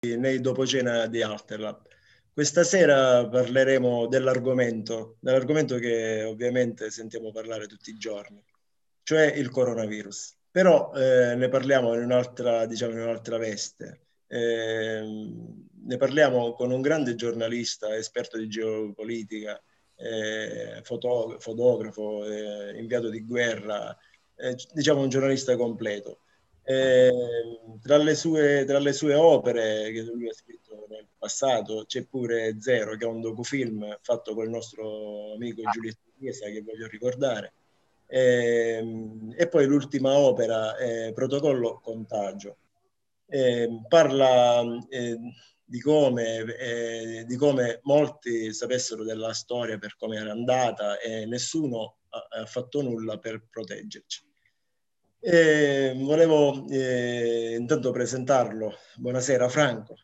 nei dopo cena di Alterlab. Questa sera parleremo dell'argomento, dell'argomento che ovviamente sentiamo parlare tutti i giorni, cioè il coronavirus. Però eh, ne parliamo in un'altra, diciamo, in un'altra veste. Eh, ne parliamo con un grande giornalista, esperto di geopolitica, eh, foto- fotografo, eh, inviato di guerra, eh, diciamo un giornalista completo. Eh, tra, le sue, tra, le sue, opere che lui ha scritto nel passato c'è pure Zero, che è un docufilm fatto con il nostro amico Giulietto Chiesa, che voglio ricordare. Eh, e poi l'ultima opera, eh, Protocollo Contagio. Ehm, parla eh, di come, eh, di come molti sapessero della storia per come era andata e nessuno ha, ha fatto nulla per proteggerci. E volevo eh, intanto presentarlo. Buonasera Franco.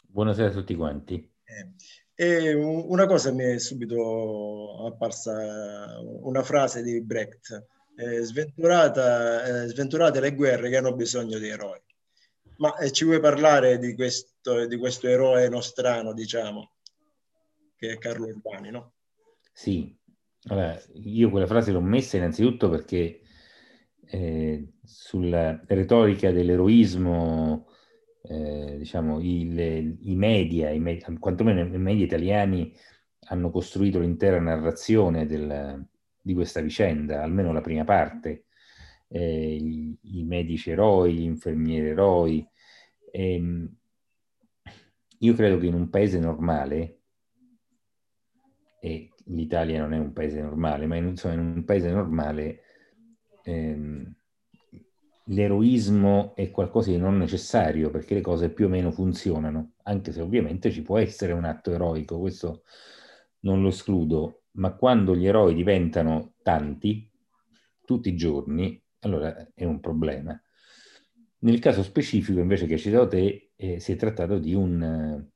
Buonasera a tutti quanti. Eh, una cosa mi è subito apparsa, una frase di Brecht, eh, sventurata, eh, sventurate le guerre che hanno bisogno di eroi. Ma eh, ci vuoi parlare di questo, di questo eroe nostrano, diciamo, che è Carlo Urbani, no? Sì, allora, io quella frase l'ho messa innanzitutto perché eh, sulla retorica dell'eroismo, eh, diciamo, i, le, i media, i media, quantomeno i media italiani hanno costruito l'intera narrazione del, di questa vicenda, almeno la prima parte, eh, i, i, medici eroi, gli infermieri eroi. E, ehm, io credo che in un paese normale, e l'Italia non è un paese normale, ma in, insomma, in un paese normale ehm, l'eroismo è qualcosa di non necessario perché le cose più o meno funzionano, anche se ovviamente ci può essere un atto eroico, questo non lo escludo, ma quando gli eroi diventano tanti, tutti i giorni, allora è un problema. Nel caso specifico, invece, che hai citato te, eh, si è trattato di, un,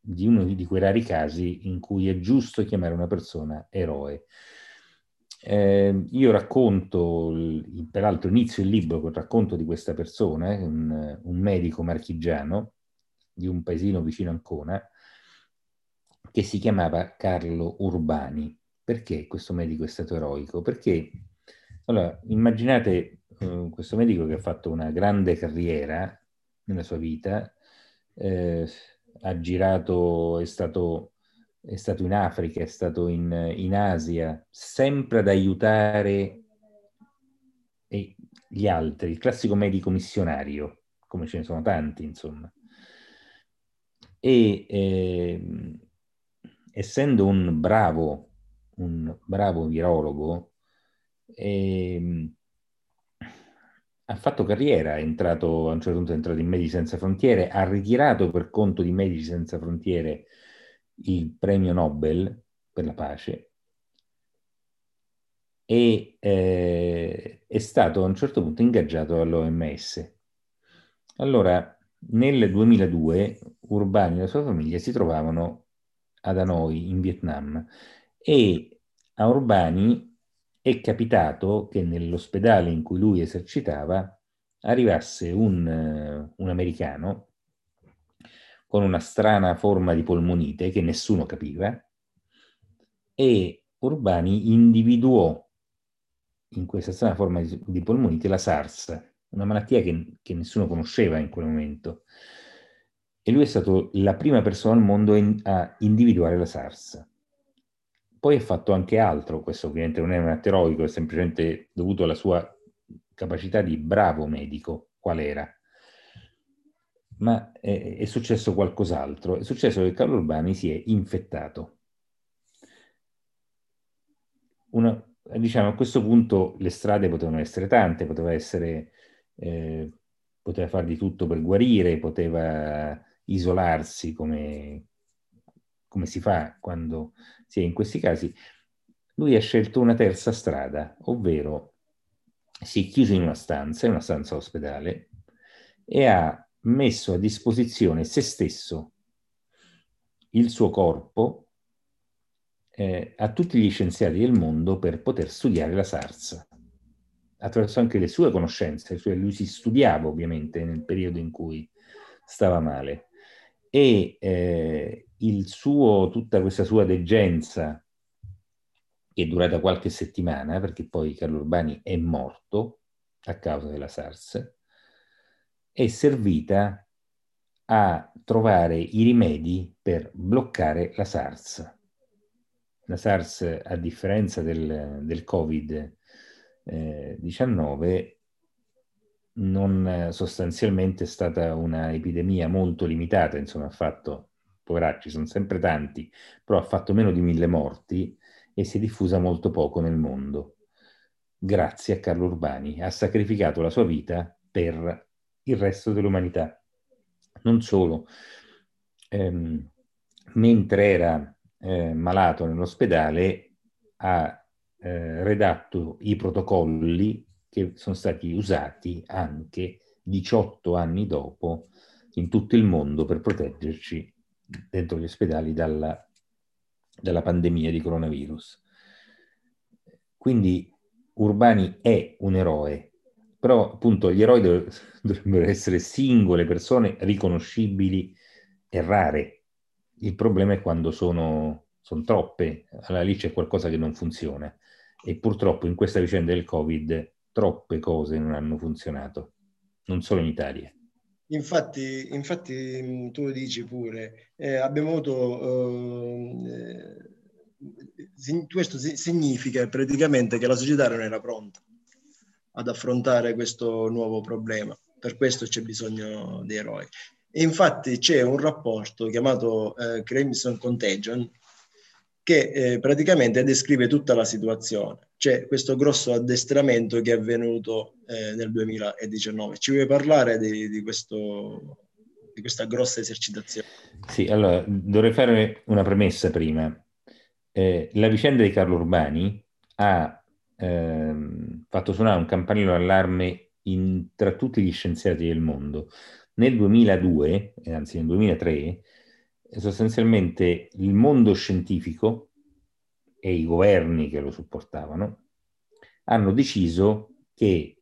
di uno di quei rari casi in cui è giusto chiamare una persona eroe. Eh, io racconto, peraltro inizio il libro con il racconto di questa persona, eh, un, un, medico marchigiano di un paesino vicino a Ancona, che si chiamava Carlo Urbani. Perché questo medico è stato eroico? Perché, allora, immaginate eh, questo medico che ha fatto una grande carriera nella sua vita, eh, ha girato, è stato è stato in Africa, è stato in, in Asia, sempre ad aiutare gli altri, il classico medico missionario, come ce ne sono tanti, insomma. E eh, essendo un bravo, un bravo virologo, eh, ha fatto carriera, è entrato, a un certo punto è entrato in Medici Senza Frontiere, ha ritirato per conto di Medici Senza Frontiere il premio Nobel per la pace e eh, è stato a un certo punto ingaggiato all'OMS. Allora, nel 2002 Urbani e la sua famiglia si trovavano ad Hanoi, in Vietnam, e a Urbani è capitato che nell'ospedale in cui lui esercitava arrivasse un, un americano con una strana forma di polmonite che nessuno capiva e Urbani individuò in questa strana forma di, polmonite la SARS, una malattia che, che, nessuno conosceva in quel momento. E lui è stato la prima persona al mondo in, a individuare la SARS. Poi ha fatto anche altro, questo ovviamente non è un atto eroico, è semplicemente dovuto alla sua capacità di bravo medico, qual era ma è, è successo qualcos'altro. È successo che Carlo Urbani si è infettato. Una, diciamo, a questo punto le strade potevano essere tante, poteva essere, eh, poteva fare di tutto per guarire, poteva isolarsi come, come si fa quando si è in questi casi. Lui ha scelto una terza strada, ovvero si è chiuso in una stanza, in una stanza ospedale, e ha messo a disposizione se stesso, il suo corpo, eh, a tutti gli scienziati del mondo per poter studiare la SARS, attraverso anche le sue conoscenze, cioè lui si studiava ovviamente nel periodo in cui stava male. E eh, suo, tutta questa sua degenza, che è durata qualche settimana, perché poi Carlo Urbani è morto a causa della SARS, è servita a trovare i rimedi per bloccare la SARS. La SARS, a differenza del, del Covid-19, eh, non sostanzialmente è stata un'epidemia molto limitata, insomma ha fatto, poveracci, sono sempre tanti, però ha fatto meno di mille morti e si è diffusa molto poco nel mondo. Grazie a Carlo Urbani, ha sacrificato la sua vita per il resto dell'umanità. Non solo, ehm, mentre era eh, malato nell'ospedale ha eh, redatto i protocolli che sono stati usati anche 18 anni dopo in tutto il mondo per proteggerci dentro gli ospedali dalla, dalla pandemia di coronavirus. Quindi Urbani è un eroe, però appunto gli eroi dovrebbero essere singole persone riconoscibili e rare. Il problema è quando sono, sono troppe, allora lì c'è qualcosa che non funziona. E purtroppo in questa vicenda del Covid troppe cose non hanno funzionato, non solo in Italia. Infatti, infatti tu lo dici pure, eh, abbiamo avuto... Eh, questo significa praticamente che la società non era pronta ad affrontare questo nuovo problema. Per questo c'è bisogno di eroi. E infatti c'è un rapporto chiamato eh, Crimson Contagion che eh, praticamente descrive tutta la situazione. C'è questo grosso addestramento che è avvenuto eh, nel 2019. Ci vuoi parlare di, di, questo, di questa grossa esercitazione? Sì, allora dovrei fare una premessa prima. Eh, la vicenda di Carlo Urbani ha ehm, fatto suonare un campanello d'allarme in, tra tutti gli scienziati del mondo. Nel 2002, eh, anzi nel 2003, sostanzialmente il mondo scientifico e i governi che lo supportavano hanno deciso che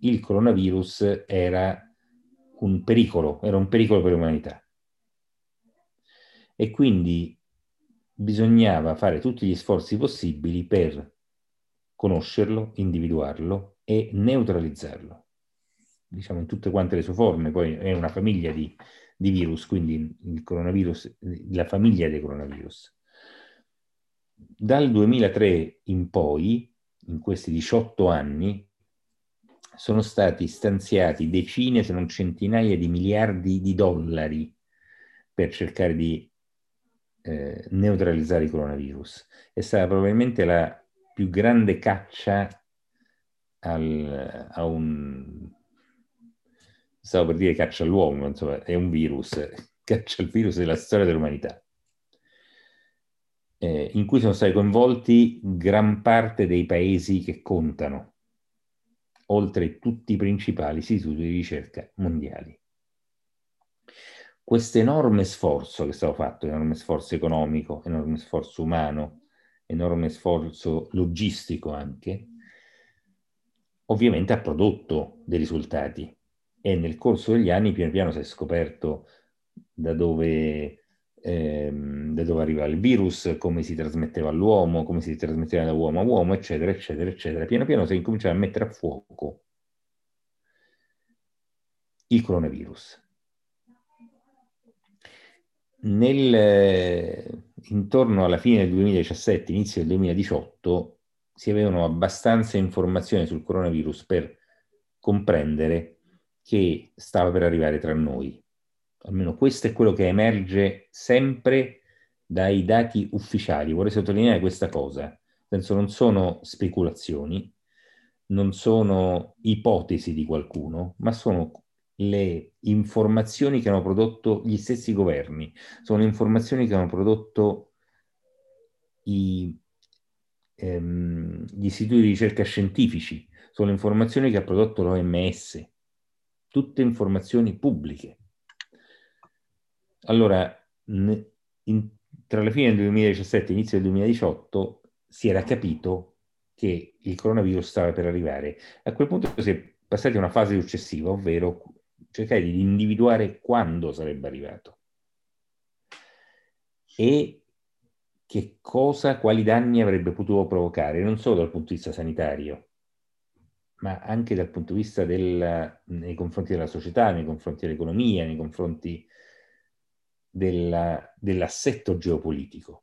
il coronavirus era un pericolo, era un pericolo per l'umanità. E quindi bisognava fare tutti gli sforzi possibili per conoscerlo, individuarlo e neutralizzarlo. Diciamo in tutte quante le sue forme, poi è una famiglia di, di virus, quindi il coronavirus, la famiglia dei coronavirus. Dal 2003 in poi, in questi 18 anni, sono stati stanziati decine, se non centinaia di miliardi di dollari per cercare di eh, neutralizzare il coronavirus. È stata probabilmente la più grande caccia al, a un... stavo per dire caccia all'uomo, insomma, è un virus, caccia al virus della storia dell'umanità, eh, in cui sono stati coinvolti gran parte dei paesi che contano, oltre tutti i principali istituti di ricerca mondiali. Questo enorme sforzo che è stato fatto, enorme sforzo economico, enorme sforzo umano, enorme sforzo logistico anche, ovviamente ha prodotto dei risultati e nel corso degli anni piano piano si è scoperto da dove, ehm, da dove arriva il virus, come si trasmetteva all'uomo, come si trasmetteva da uomo a uomo, eccetera, eccetera, eccetera. Piano piano si è incominciato a mettere a fuoco il coronavirus. Nel, intorno alla fine del 2017, inizio del 2018, si avevano abbastanza informazioni sul coronavirus per comprendere che stava per arrivare tra noi. Almeno questo è quello che emerge sempre dai dati ufficiali. Vorrei sottolineare questa cosa. Nel senso, non sono speculazioni, non sono ipotesi di qualcuno, ma sono le informazioni che hanno prodotto gli stessi governi, sono informazioni che hanno prodotto i, ehm, gli istituti di ricerca scientifici, sono informazioni che ha prodotto l'OMS, tutte informazioni pubbliche. Allora, in, tra la fine del 2017 e l'inizio del 2018 si era capito che il coronavirus stava per arrivare. A quel punto si è passati a una fase successiva, ovvero cercare di individuare quando sarebbe arrivato e che cosa, quali danni avrebbe potuto provocare, non solo dal punto di vista sanitario, ma anche dal punto di vista del, nei confronti della società, nei confronti dell'economia, nei confronti della, dell'assetto geopolitico.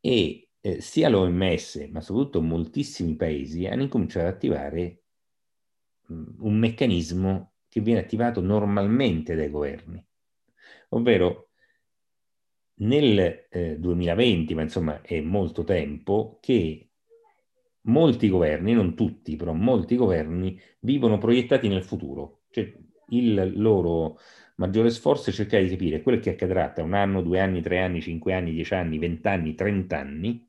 E eh, sia l'OMS, ma soprattutto moltissimi paesi, hanno incominciato ad attivare un meccanismo che viene attivato normalmente dai governi, ovvero nel eh, 2020, ma insomma è molto tempo, che molti governi, non tutti, però molti governi vivono proiettati nel futuro. Cioè il loro maggiore sforzo è cercare di capire quello che accadrà tra un anno, due anni, tre anni, cinque anni, dieci anni, vent'anni, trent'anni,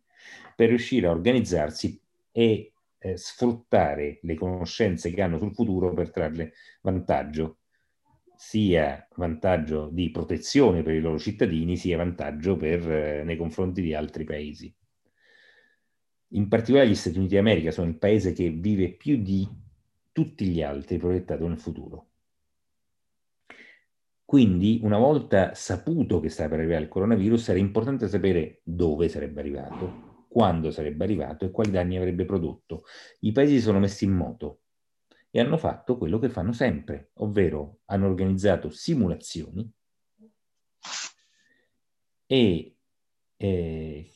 per riuscire a organizzarsi e eh, sfruttare le conoscenze che hanno sul futuro per trarle vantaggio, sia vantaggio di protezione per i loro cittadini, sia vantaggio per, eh, nei confronti di altri paesi. In particolare gli Stati Uniti d'America sono il paese che vive più di tutti gli altri proiettato nel futuro. Quindi, una volta saputo che stava per arrivare il coronavirus, era importante sapere dove sarebbe arrivato, quando sarebbe arrivato e quali danni avrebbe prodotto. I paesi si sono messi in moto e hanno fatto quello che fanno sempre, ovvero hanno organizzato simulazioni e eh,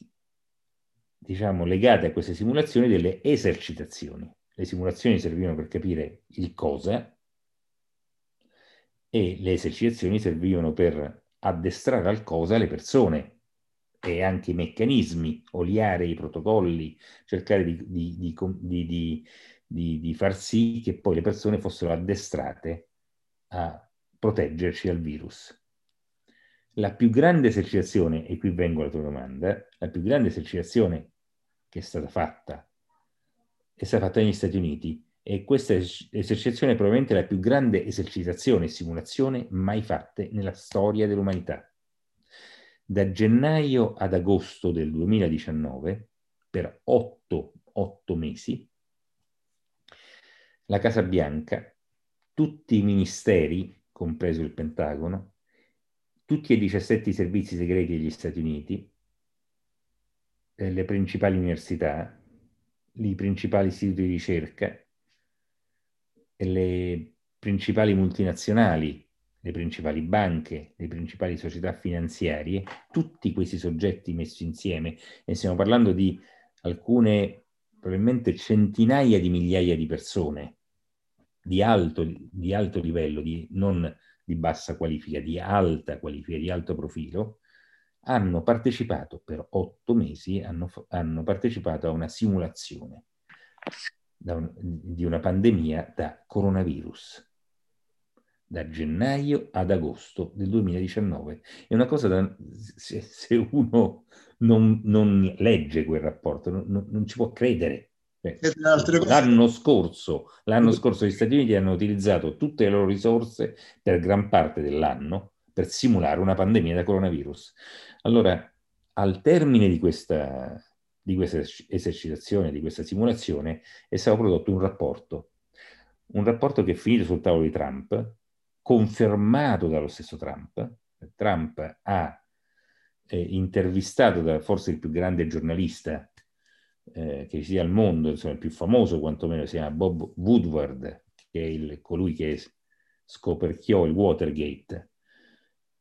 diciamo legate a queste simulazioni delle esercitazioni. Le simulazioni servivano per capire il cosa e le esercitazioni servivano per addestrare al cosa le persone e anche i meccanismi, oliare i protocolli, cercare di, di, di, di, far sì che poi le persone fossero addestrate a proteggerci dal virus. La più grande esercitazione, e qui vengo alla tua domanda, la più grande esercitazione che è stata fatta è stata fatta negli Stati Uniti e questa esercitazione è probabilmente la più grande esercitazione e simulazione mai fatte nella storia dell'umanità. Da gennaio ad agosto del 2019, per otto, otto mesi, la Casa Bianca, tutti i ministeri, compreso il Pentagono, tutti e 17 i servizi segreti degli Stati Uniti, eh, le principali università, i principali istituti di ricerca, le principali multinazionali, le principali banche, le principali società finanziarie, tutti questi soggetti messi insieme, e stiamo parlando di alcune, probabilmente centinaia di migliaia di persone di alto, di alto livello, di, non di bassa qualifica, di alta qualifica, di alto profilo, hanno partecipato per otto mesi, hanno, hanno partecipato a una simulazione un, di una pandemia da coronavirus da gennaio ad agosto del 2019. È una cosa da, se, se uno non, non, legge quel rapporto, non, non ci può credere. Eh, l'anno scorso, l'anno scorso gli Stati Uniti hanno utilizzato tutte le loro risorse per gran parte dell'anno per simulare una pandemia da coronavirus. Allora, al termine di questa, di questa esercitazione, di questa simulazione, è stato prodotto un rapporto. Un rapporto che è finito sul tavolo di Trump, confermato dallo stesso Trump. Trump ha eh, intervistato da forse il più grande giornalista eh, che sia al mondo, insomma il più famoso quantomeno, si chiama Bob Woodward, che è il, colui che scoperchiò il Watergate.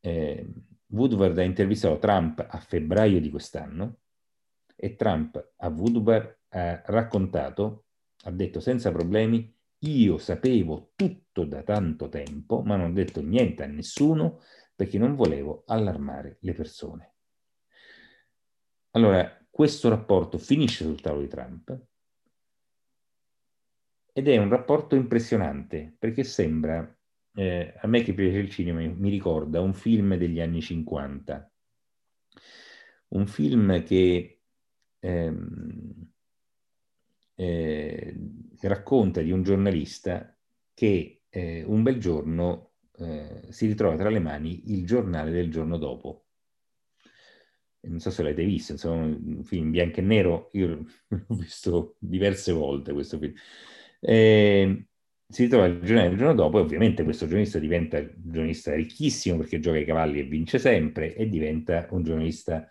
Eh, Woodward ha intervistato Trump a febbraio di quest'anno e Trump a Woodward ha raccontato, ha detto senza problemi, io sapevo tutto da tanto tempo, ma non ho detto niente a nessuno perché non volevo allarmare le persone. Allora, questo rapporto finisce sul tavolo di Trump ed è un rapporto impressionante perché sembra, eh, a me che piace il cinema, mi ricorda un film degli anni 50, un film che ehm, eh, racconta di un giornalista che eh, un bel giorno eh, si ritrova tra le mani il giornale del giorno dopo. Non so se l'avete visto, insomma, un film bianco e nero, io l'ho visto diverse volte questo film. Eh, si trova il giornale il giorno dopo e ovviamente questo giornalista diventa un giornalista ricchissimo perché gioca ai cavalli e vince sempre e diventa un giornalista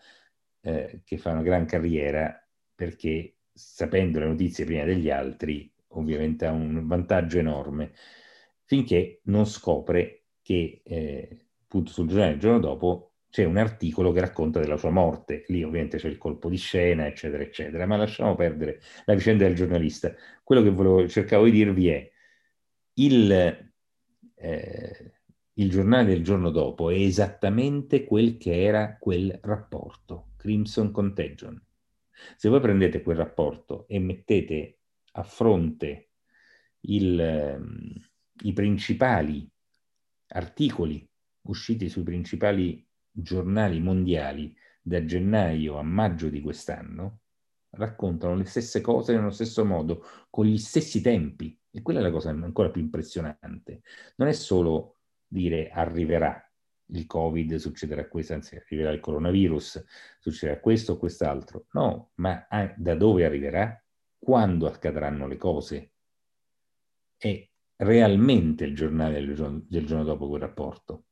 eh, che fa una gran carriera perché sapendo le notizie prima degli altri ovviamente ha un vantaggio enorme finché non scopre che eh, appunto sul giornale il giorno dopo c'è un articolo che racconta della sua morte. Lì ovviamente c'è il colpo di scena, eccetera, eccetera, ma lasciamo perdere la vicenda del giornalista. Quello che volevo, cercavo di dirvi è il, eh, il giornale del giorno dopo è esattamente quel che era quel rapporto, Crimson Contagion. Se voi prendete quel rapporto e mettete a fronte il, ehm, i principali articoli usciti sui principali giornali mondiali da gennaio a maggio di quest'anno, raccontano le stesse cose nello stesso modo, con gli stessi tempi. E quella è la cosa ancora più impressionante. Non è solo dire arriverà il Covid, succederà questo, anzi arriverà il coronavirus, succederà questo o quest'altro. No, ma da dove arriverà? Quando accadranno le cose? È realmente il giornale del giorno, del giorno dopo quel rapporto.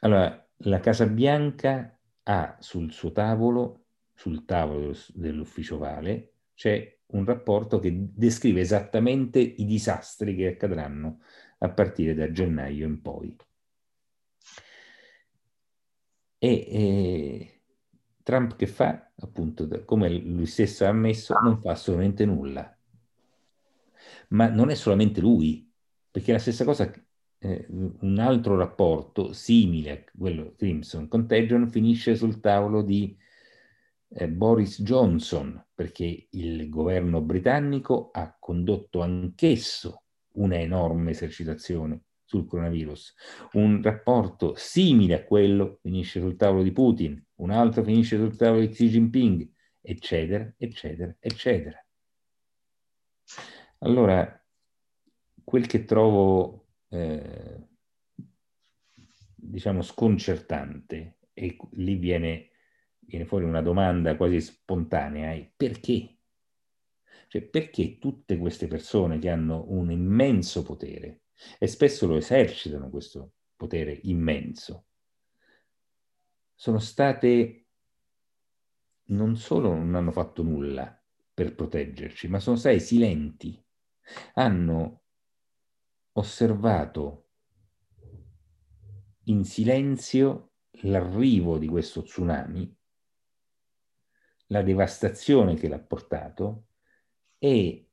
Allora, la Casa Bianca ha sul suo tavolo, sul tavolo dell'ufficio Vale, c'è un rapporto che descrive esattamente i disastri che accadranno a partire da gennaio in poi. E, e Trump che fa, appunto, come lui stesso ha ammesso, non fa assolutamente nulla. Ma non è solamente lui, perché la stessa cosa eh, un altro rapporto simile a quello Crimson Contagion finisce sul tavolo di eh, Boris Johnson, perché il governo britannico ha condotto anch'esso una enorme esercitazione sul coronavirus. Un rapporto simile a quello finisce sul tavolo di Putin, un altro finisce sul tavolo di Xi Jinping, eccetera, eccetera, eccetera. Allora, quel che trovo, eh, diciamo, sconcertante, e lì viene viene fuori una domanda quasi spontanea, è perché? Cioè, perché tutte queste persone che hanno un immenso potere, e spesso lo esercitano questo potere immenso, sono state, non solo non hanno fatto nulla per proteggerci, ma sono state silenti, hanno osservato in silenzio l'arrivo di questo tsunami la devastazione che l'ha portato e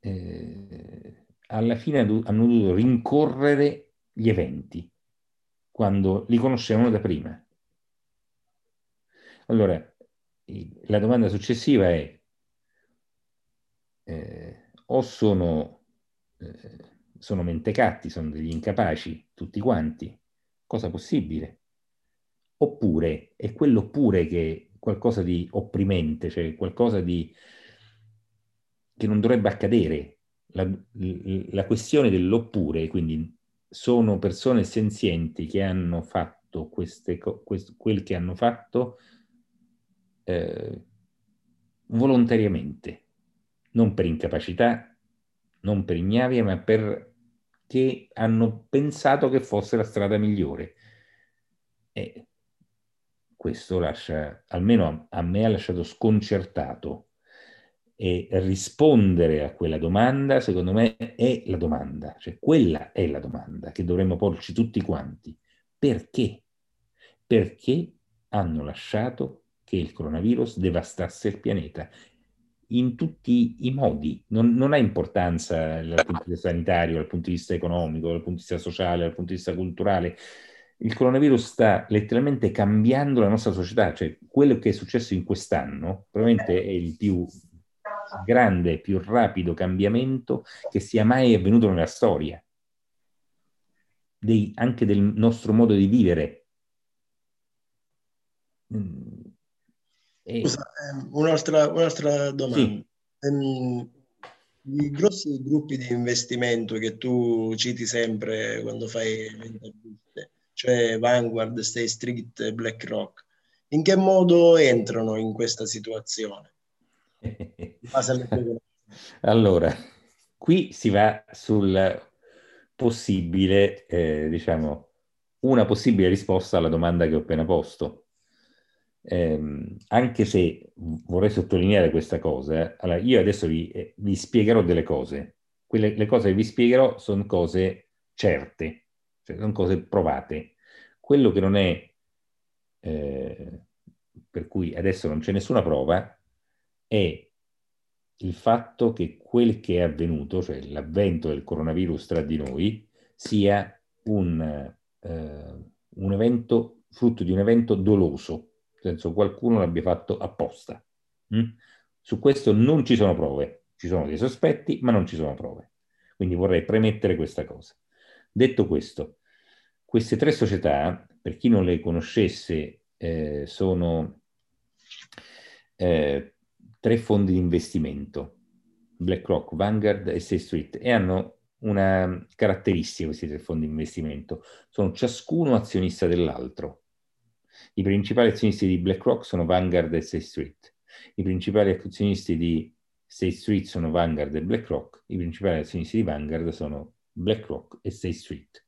eh, alla fine hanno dovuto rincorrere gli eventi quando li conoscevano da prima. Allora, la domanda successiva è eh, o sono, eh, sono mentecatti, sono degli incapaci tutti quanti, cosa possibile? Oppure è quell'oppure che qualcosa di opprimente, cioè qualcosa di, che non dovrebbe accadere. La, la questione dell'oppure, quindi sono persone senzienti che hanno fatto queste, quest, quel che hanno fatto eh, volontariamente, non per incapacità, non per ignavia, ma perché hanno pensato che fosse la strada migliore. E questo lascia, almeno a, a me ha lasciato sconcertato. E rispondere a quella domanda, secondo me, è la domanda, cioè quella è la domanda che dovremmo porci tutti quanti. Perché? Perché hanno lasciato che il coronavirus devastasse il pianeta in tutti i modi. Non, non, ha importanza dal punto di vista sanitario, dal punto di vista economico, dal punto di vista sociale, dal punto di vista culturale il coronavirus sta letteralmente cambiando la nostra società, cioè quello che è successo in quest'anno probabilmente è il più grande, più rapido cambiamento che sia mai avvenuto nella storia, dei, anche del nostro modo di vivere. Mm. E... Scusa, ehm, un'altra, un'altra, domanda. Sì. Um, I grossi gruppi di investimento che tu citi sempre quando fai le interviste, cioè Vanguard, State Street e BlackRock, in che modo entrano in questa situazione? Allora, qui si va sul possibile, eh, diciamo, una possibile risposta alla domanda che ho appena posto. Eh, anche se vorrei sottolineare questa cosa, allora io adesso vi, eh, vi spiegherò delle cose. Quelle, le cose che vi spiegherò sono cose certe, cioè sono cose provate. Quello che non è, eh, per cui adesso non c'è nessuna prova, è il fatto che quel che è avvenuto, cioè l'avvento del coronavirus tra di noi, sia un, eh, un evento, frutto di un evento doloso, nel senso qualcuno l'abbia fatto apposta. Mm? Su questo non ci sono prove, ci sono dei sospetti, ma non ci sono prove. Quindi vorrei premettere questa cosa. Detto questo, queste tre società, per chi non le conoscesse, eh, sono eh, tre fondi di investimento, BlackRock, Vanguard e State Street, e hanno una caratteristica questi tre fondi di investimento, sono ciascuno azionista dell'altro. I principali azionisti di BlackRock sono Vanguard e State Street, i principali azionisti di State Street sono Vanguard e BlackRock, i principali azionisti di Vanguard sono BlackRock e State Street.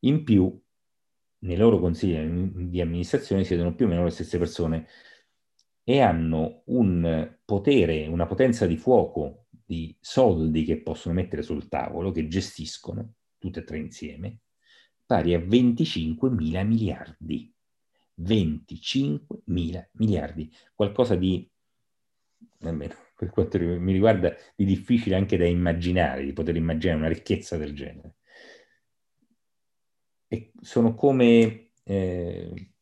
In più, nei loro consigli di amministrazione siedono più o meno le stesse persone e hanno un potere, una potenza di fuoco di soldi che possono mettere sul tavolo, che gestiscono, tutte e tre insieme, pari a 25 mila miliardi. 25 mila miliardi, qualcosa di, almeno per quanto mi riguarda, di difficile anche da immaginare, di poter immaginare una ricchezza del genere. E sono come eh,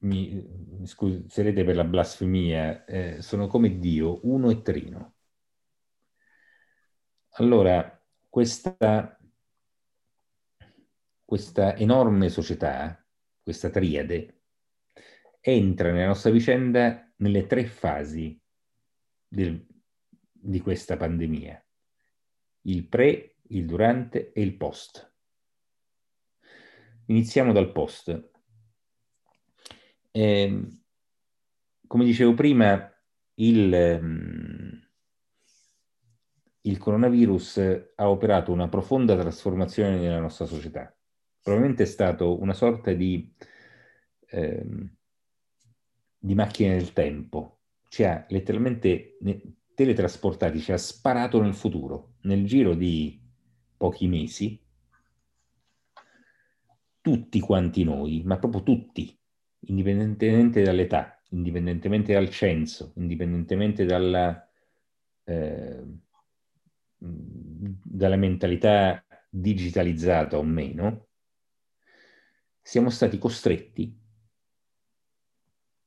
mi, mi scuserete per la blasfemia, eh, sono come Dio, uno e trino. Allora, questa, questa enorme società, questa triade, entra nella nostra vicenda nelle tre fasi del, di questa pandemia. Il pre, il durante e il post. Iniziamo dal post. Eh, come dicevo prima, il, mm, il coronavirus ha operato una profonda trasformazione nella nostra società. Probabilmente è stato una sorta di, eh, di macchina del tempo. Ci ha letteralmente teletrasportati, ci ha sparato nel futuro. Nel giro di pochi mesi, tutti quanti noi, ma proprio tutti, indipendentemente dall'età, indipendentemente dal censo, indipendentemente dalla, eh, dalla mentalità digitalizzata o meno, siamo stati costretti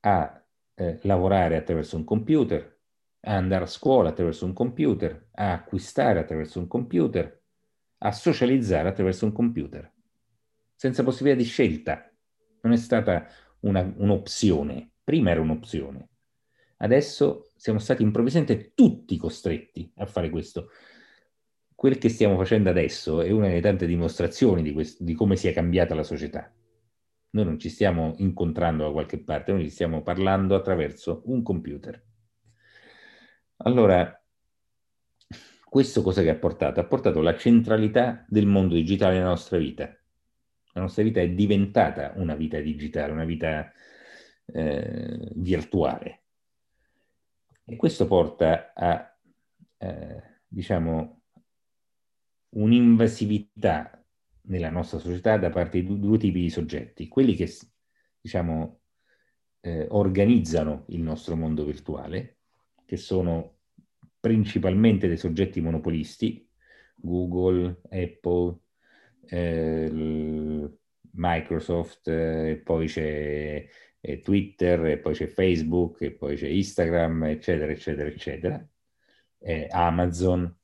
a eh, lavorare attraverso un computer, a andare a scuola attraverso un computer, a acquistare attraverso un computer, a socializzare attraverso un computer, senza possibilità di scelta. Non è stata una, un'opzione, prima era un'opzione, adesso siamo stati improvvisamente tutti costretti a fare questo. Quel che stiamo facendo adesso è una delle tante dimostrazioni di, questo, di come sia cambiata la società. Noi non ci stiamo incontrando da qualche parte, noi ci stiamo parlando attraverso un computer. Allora, questo cosa che ha portato? Ha portato la centralità del mondo digitale nella nostra vita la nostra vita è diventata una vita digitale, una vita eh, virtuale. E questo porta a, eh, diciamo, un'invasività nella nostra società da parte di due tipi di soggetti, quelli che, diciamo, eh, organizzano il nostro mondo virtuale, che sono principalmente dei soggetti monopolisti, Google, Apple, Microsoft, eh, e poi c'è eh, Twitter, e poi c'è Facebook, e poi c'è Instagram, eccetera, eccetera, eccetera. Eh, Amazon,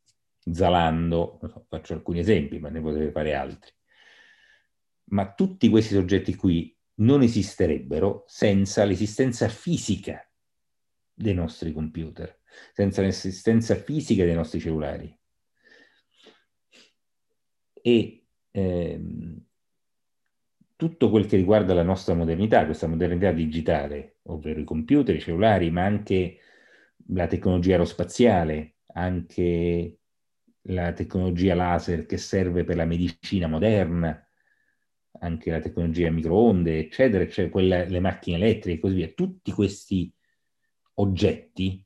Zalando, so, faccio alcuni esempi, ma ne potete fare altri. Ma tutti questi soggetti qui non esisterebbero senza l'esistenza fisica dei nostri computer, senza l'esistenza fisica dei nostri cellulari. E ehm, tutto quel che riguarda la nostra modernità, questa modernità digitale, ovvero i computer, i cellulari, ma anche la tecnologia aerospaziale, anche la tecnologia laser che serve per la medicina moderna, anche la tecnologia microonde, eccetera, eccetera, quella, le macchine elettriche e così via. Tutti questi oggetti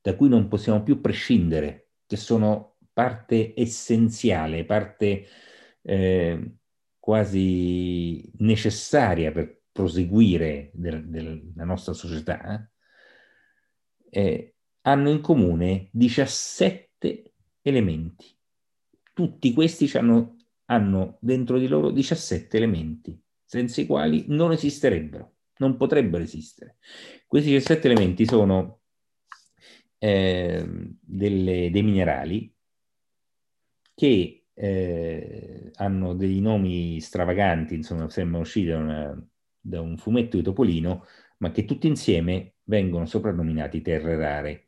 da cui non possiamo più prescindere, che sono parte essenziale, parte eh, quasi necessaria per proseguire del, della nostra società, eh, hanno in comune 17 elementi. Tutti questi hanno, hanno dentro di loro 17 elementi, senza i quali non esisterebbero, non potrebbero esistere. Questi 17 elementi sono eh, delle, dei minerali che eh, hanno dei nomi stravaganti, insomma, sembrano usciti da, da un fumetto di Topolino, ma che tutti insieme vengono soprannominati terre rare,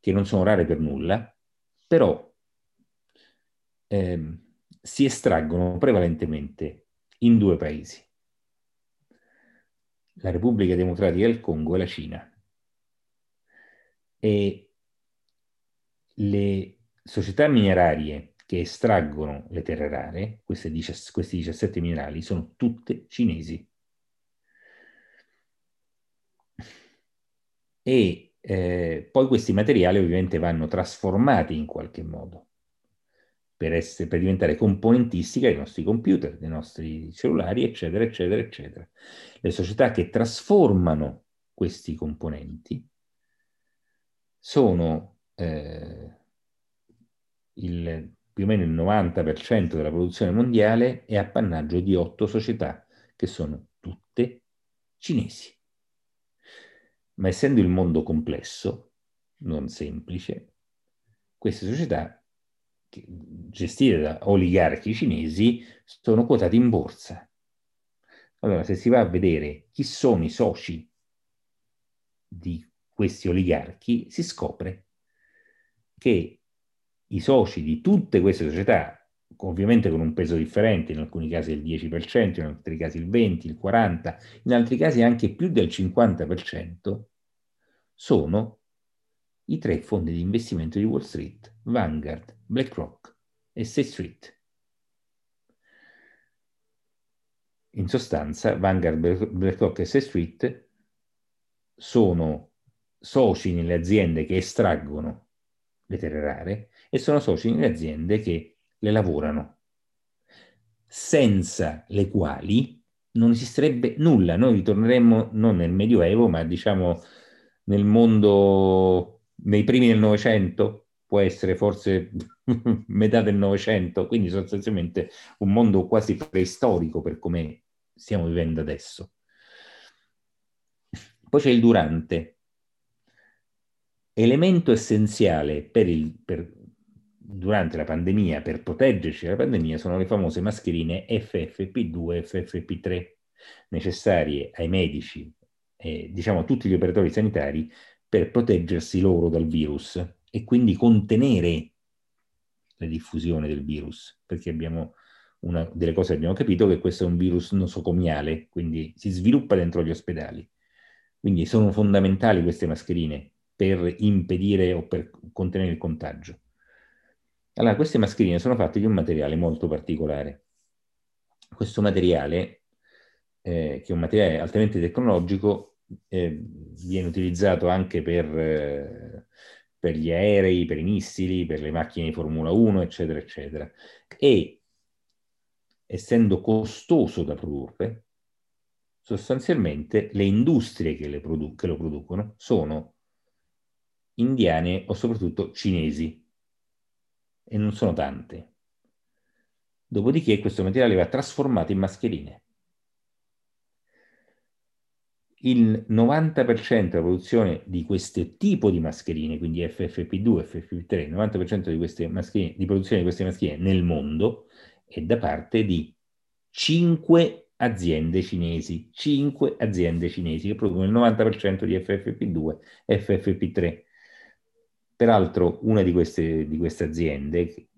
che non sono rare per nulla, però eh, si estraggono prevalentemente in due paesi, la Repubblica Democratica del Congo e la Cina. E le società minerarie che estraggono le terre rare, questi 17 minerali, sono tutte cinesi. E eh, poi questi materiali ovviamente vanno trasformati in qualche modo per, essere, per diventare componentistica dei nostri computer, dei nostri cellulari, eccetera, eccetera, eccetera. Le società che trasformano questi componenti sono eh, il, più o meno il 90% della produzione mondiale è appannaggio di otto società che sono tutte cinesi. Ma essendo il mondo complesso, non semplice, queste società gestite da oligarchi cinesi sono quotate in borsa. Allora, se si va a vedere chi sono i soci di questi oligarchi, si scopre che i soci di tutte queste società, ovviamente con un peso differente, in alcuni casi il 10%, in altri casi il 20%, il 40%, in altri casi anche più del 50%, sono i tre fondi di investimento di Wall Street, Vanguard, BlackRock e State Street. In sostanza, Vanguard, BlackRock e State Street sono soci nelle aziende che estraggono le terre rare e sono soci nelle aziende che le lavorano, senza le quali non esisterebbe nulla. Noi ritorneremmo non nel Medioevo, ma diciamo nel mondo nei primi del Novecento, può essere forse metà del Novecento, quindi sostanzialmente un mondo quasi preistorico per come stiamo vivendo adesso. Poi c'è il durante, elemento essenziale per il, per, durante la pandemia, per proteggerci dalla pandemia, sono le famose mascherine FFP2 e FFP3, necessarie ai medici e diciamo a tutti gli operatori sanitari per proteggersi loro dal virus e quindi contenere la diffusione del virus, perché abbiamo una delle cose che abbiamo capito che questo è un virus nosocomiale, quindi si sviluppa dentro gli ospedali. Quindi sono fondamentali queste mascherine per impedire o per contenere il contagio. Allora, queste mascherine sono fatte di un materiale molto particolare. Questo materiale, eh, che è un materiale altamente tecnologico, eh, viene utilizzato anche per, eh, per, gli aerei, per i missili, per le macchine di Formula 1, eccetera, eccetera. E essendo costoso da produrre, sostanzialmente le industrie che, produ- che lo producono sono indiane o soprattutto cinesi e non sono tante. Dopodiché questo materiale va trasformato in mascherine. Il 90% della produzione di questo tipo di mascherine, quindi FFP2, FFP3, il 90% di, queste mascherine, di produzione di queste mascherine nel mondo è da parte di 5 aziende cinesi, 5 aziende cinesi che producono il 90% di FFP2 e FFP3. Peraltro una di queste, di queste aziende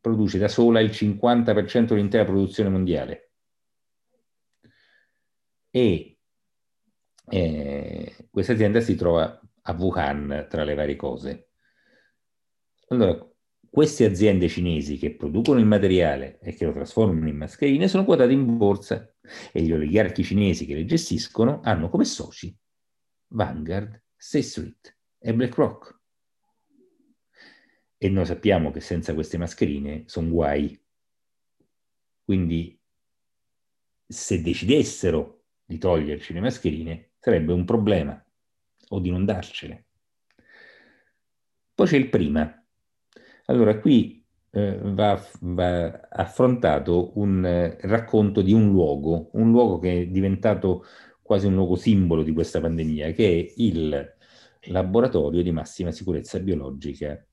produce da sola il 50% dell'intera produzione mondiale. E eh, questa azienda si trova a Wuhan tra le varie cose. Allora, queste aziende cinesi che producono il materiale e che lo trasformano in mascherine sono quotate in borsa e gli oligarchi cinesi che le gestiscono hanno come soci Vanguard, State Street e BlackRock. E noi sappiamo che senza queste mascherine sono guai. Quindi se decidessero di toglierci le mascherine sarebbe un problema o di non darcele. Poi c'è il prima, allora, qui eh, va, va, affrontato un eh, racconto di un luogo, un luogo che è diventato quasi un luogo simbolo di questa pandemia, che è il laboratorio di massima sicurezza biologica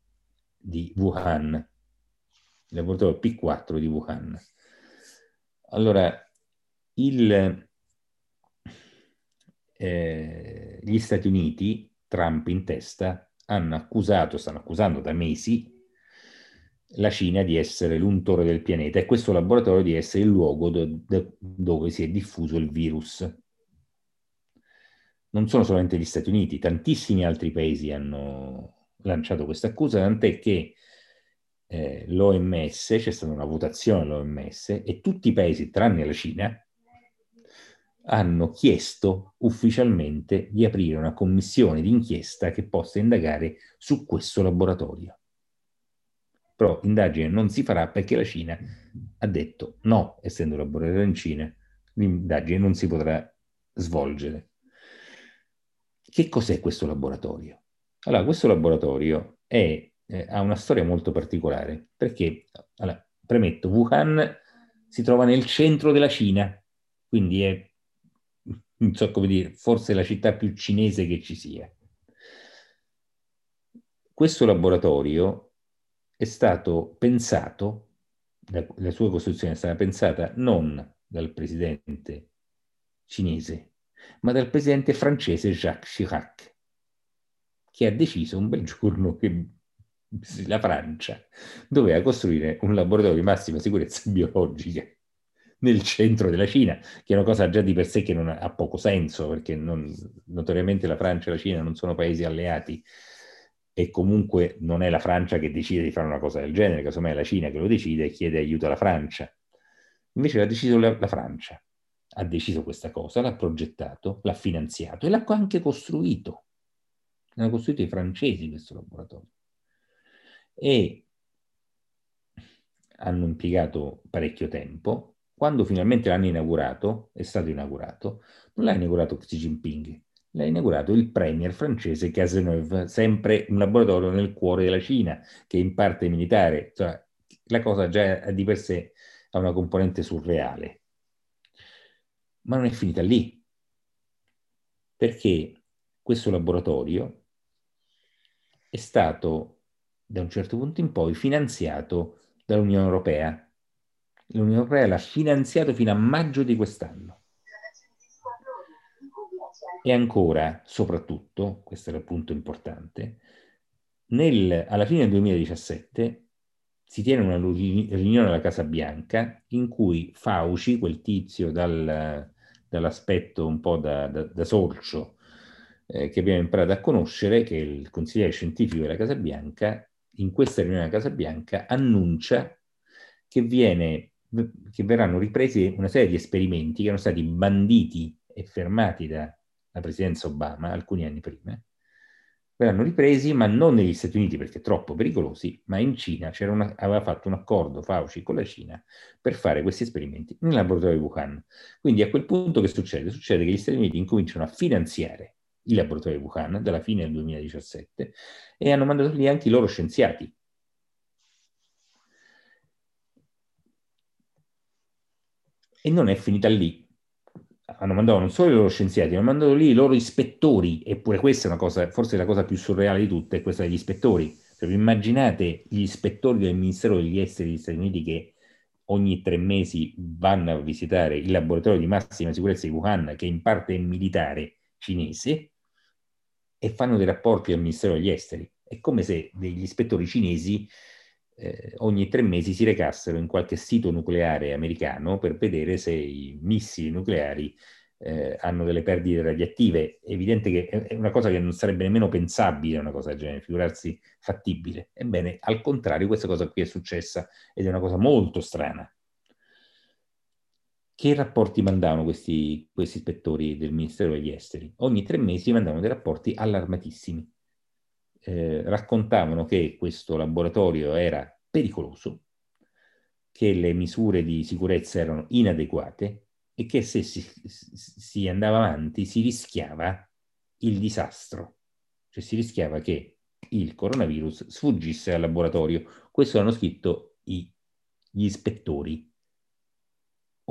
di Wuhan, il laboratorio P4 di Wuhan. Allora, il, eh, gli Stati Uniti, Trump in testa, hanno accusato, stanno accusando da mesi la Cina di essere l'untore del pianeta e questo laboratorio di essere il luogo do, do, dove si è diffuso il virus. Non sono solamente gli Stati Uniti, tantissimi altri paesi hanno lanciato questa accusa, tant'è che eh, l'OMS, c'è stata una votazione all'OMS e tutti i paesi, tranne la Cina, hanno chiesto ufficialmente di aprire una commissione d'inchiesta che possa indagare su questo laboratorio però indagine non si farà perché la Cina ha detto no, essendo laboratorio in Cina, l'indagine non si potrà svolgere. Che cos'è questo laboratorio? Allora, questo laboratorio è, eh, ha una storia molto particolare perché, allora, premetto, Wuhan si trova nel centro della Cina, quindi è, non so come dire, forse la città più cinese che ci sia. Questo laboratorio è stato pensato, la, la sua costruzione è stata pensata non dal presidente cinese, ma dal presidente francese Jacques Chirac, che ha deciso un bel giorno che la Francia doveva costruire un laboratorio di massima sicurezza biologica nel centro della Cina, che è una cosa già di per sé che non ha, poco senso, perché non, notoriamente la Francia e la Cina non sono paesi alleati e comunque non è la Francia che decide di fare una cosa del genere, casomai è la Cina che lo decide e chiede aiuto alla Francia. Invece l'ha deciso la, la Francia, ha deciso questa cosa, l'ha progettato, l'ha finanziato e l'ha anche costruito. L'hanno costruito i francesi questo laboratorio. E hanno impiegato parecchio tempo. Quando finalmente l'hanno inaugurato, è stato inaugurato, non l'ha inaugurato Xi Jinping, l'ha inaugurato il premier francese Cazeneuve, sempre un laboratorio nel cuore della Cina, che in parte militare. Cioè, la cosa già di per sé ha una componente surreale. Ma non è finita lì, perché questo laboratorio è stato, da un certo punto in poi, finanziato dall'Unione Europea. L'Unione Europea l'ha finanziato fino a maggio di quest'anno. E ancora, soprattutto, questo è il punto importante, nel, alla fine del 2017 si tiene una riunione alla Casa Bianca in cui Fauci, quel tizio dal, dall'aspetto un po' da, da, da sorcio eh, che abbiamo imparato a conoscere, che il consigliere scientifico della Casa Bianca, in questa riunione della Casa Bianca annuncia che, viene, che verranno ripresi una serie di esperimenti che erano stati banditi e fermati da la presidenza Obama, alcuni anni prima, verranno ripresi, ma non negli Stati Uniti perché troppo pericolosi, ma in Cina una, aveva fatto un accordo Fauci con la Cina per fare questi esperimenti nel laboratorio di Wuhan. Quindi a quel punto che succede? Succede che gli Stati Uniti incominciano a finanziare il laboratorio di Wuhan dalla fine del 2017 e hanno mandato lì anche i loro scienziati. E non è finita lì, hanno mandato non solo i loro scienziati, hanno mandato lì i loro ispettori, eppure questa è una cosa, forse la cosa più surreale di tutte, è questa degli ispettori. Cioè, immaginate gli ispettori del Ministero degli Esteri degli Stati Uniti che ogni tre mesi vanno a visitare il laboratorio di massima sicurezza di Wuhan, che in parte è militare cinese, e fanno dei rapporti al Ministero degli Esteri. È come se degli ispettori cinesi eh, ogni tre mesi si recassero in qualche sito nucleare americano per vedere se i missili nucleari eh, hanno delle perdite radioattive. È evidente che è una cosa che non sarebbe nemmeno pensabile, una cosa del genere, figurarsi fattibile. Ebbene, al contrario, questa cosa qui è successa ed è una cosa molto strana. Che rapporti mandavano questi, questi ispettori del Ministero degli Esteri? Ogni tre mesi mandavano dei rapporti allarmatissimi. Eh, raccontavano che questo laboratorio era pericoloso, che le misure di sicurezza erano inadeguate e che se si, si andava avanti si rischiava il disastro, cioè si rischiava che il coronavirus sfuggisse al laboratorio. Questo hanno scritto i, gli ispettori.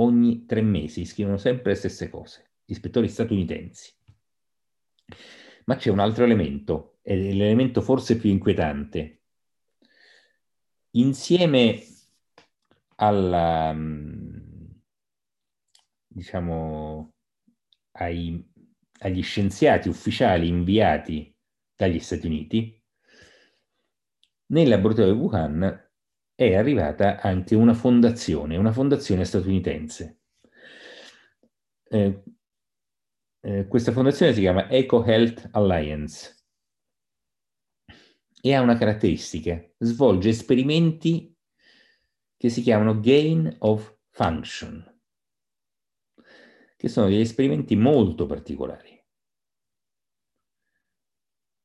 Ogni tre mesi scrivono sempre le stesse cose, gli ispettori statunitensi. Ma c'è un altro elemento, ed è l'elemento forse più inquietante. Insieme alla, diciamo, ai, agli scienziati ufficiali inviati dagli Stati Uniti, nel laboratorio di Wuhan è arrivata anche una fondazione, una fondazione statunitense. Eh, eh, questa fondazione si chiama Eco Health Alliance e ha una caratteristica, svolge esperimenti che si chiamano gain of function che sono degli esperimenti molto particolari.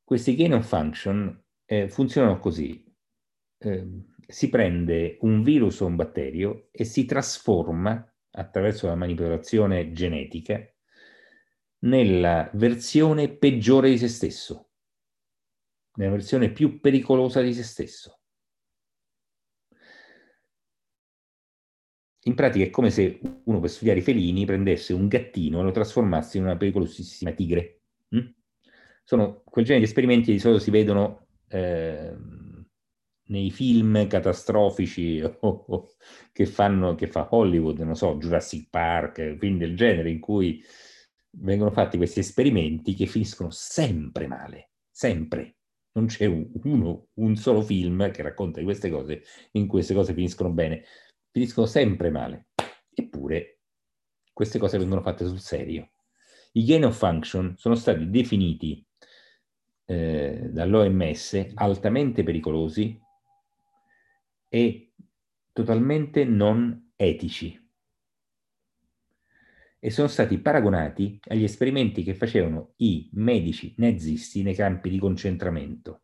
Questi gain of function eh, funzionano così. Eh, si prende un virus o un batterio e si trasforma attraverso la manipolazione genetica nella versione peggiore di se stesso, nella versione più pericolosa di se stesso. in pratica è come se uno per studiare i felini prendesse un gattino e lo trasformasse in una pericolosissima tigre. Mm? Sono quel genere di esperimenti che di solito si vedono eh, nei film catastrofici oh, oh, che, fanno, che fa Hollywood, non so, Jurassic Park, film del genere, in cui vengono fatti questi esperimenti che finiscono sempre male, sempre. Non c'è uno, un solo film che racconta di queste cose in cui queste cose finiscono bene finiscono sempre male. Eppure queste cose vengono fatte sul serio. I gain of function sono stati definiti eh, dall'OMS altamente pericolosi e totalmente non etici e sono stati paragonati agli esperimenti che facevano i medici nazisti nei campi di concentramento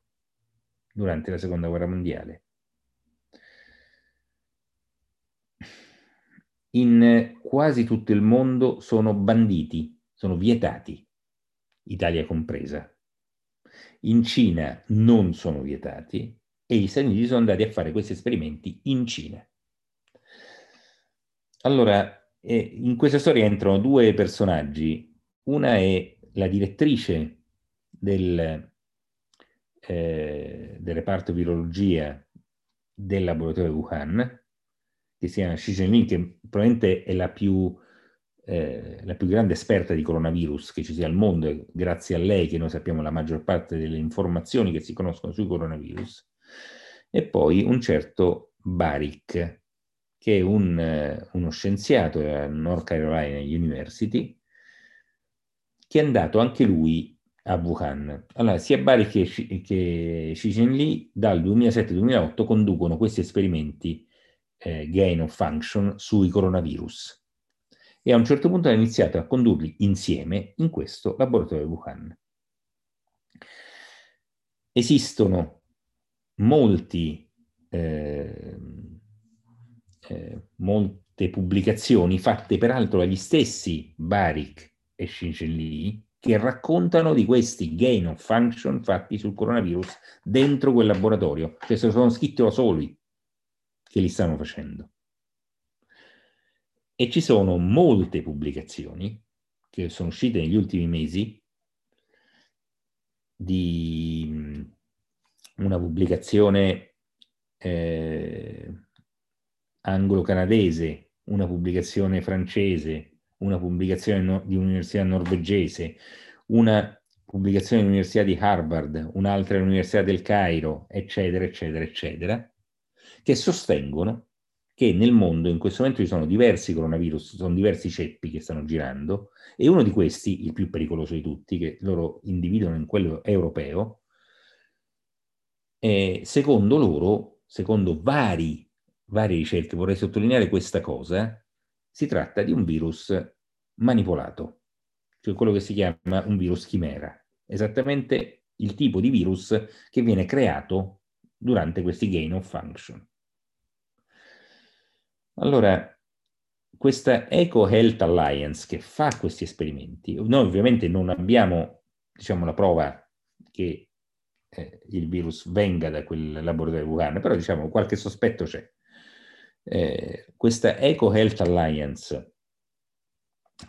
durante la seconda guerra mondiale. in quasi tutto il mondo sono banditi, sono vietati, Italia compresa. In Cina non sono vietati e gli Stati Uniti sono andati a fare questi esperimenti in Cina. Allora, eh, in questa storia entrano due personaggi. Una è la direttrice del, eh, del reparto virologia del laboratorio Wuhan, che si chiama Xi Jinping, che probabilmente è la più, eh, la più grande esperta di coronavirus che ci sia al mondo, e grazie a lei che noi sappiamo la maggior parte delle informazioni che si conoscono sui coronavirus, e poi un certo Barik, che è un, eh, uno scienziato della North Carolina University, che è andato anche lui a Wuhan. Allora, sia Barik che, che Xi Jinping dal 2007-2008 conducono questi esperimenti eh, gain of function sui coronavirus e a un certo punto ha iniziato a condurli insieme in questo laboratorio di Wuhan. Esistono molti, eh, eh, molte pubblicazioni fatte peraltro dagli stessi Barik e Xinjiang che raccontano di questi gain of function fatti sul coronavirus dentro quel laboratorio, cioè se sono scritti da soli, che li stanno facendo. E ci sono molte pubblicazioni che sono uscite negli ultimi mesi di una pubblicazione eh, anglo-canadese, una pubblicazione francese, una pubblicazione no, di un'università norvegese, una pubblicazione dell'Università di Harvard, un'altra dell'Università del Cairo, eccetera, eccetera, eccetera, che sostengono che nel mondo in questo momento ci sono diversi coronavirus, sono diversi ceppi che stanno girando e uno di questi, il più pericoloso di tutti, che loro individuano in quello europeo, eh, secondo loro, secondo vari, varie ricerche, vorrei sottolineare questa cosa, si tratta di un virus manipolato, cioè quello che si chiama un virus chimera, esattamente il tipo di virus che viene creato durante questi gain of function. Allora, questa Eco Health Alliance che fa questi esperimenti, noi ovviamente non abbiamo, diciamo, la prova che eh, il virus venga da quel laboratorio di Wuhan, però diciamo qualche sospetto c'è. Eh, questa Eco Health Alliance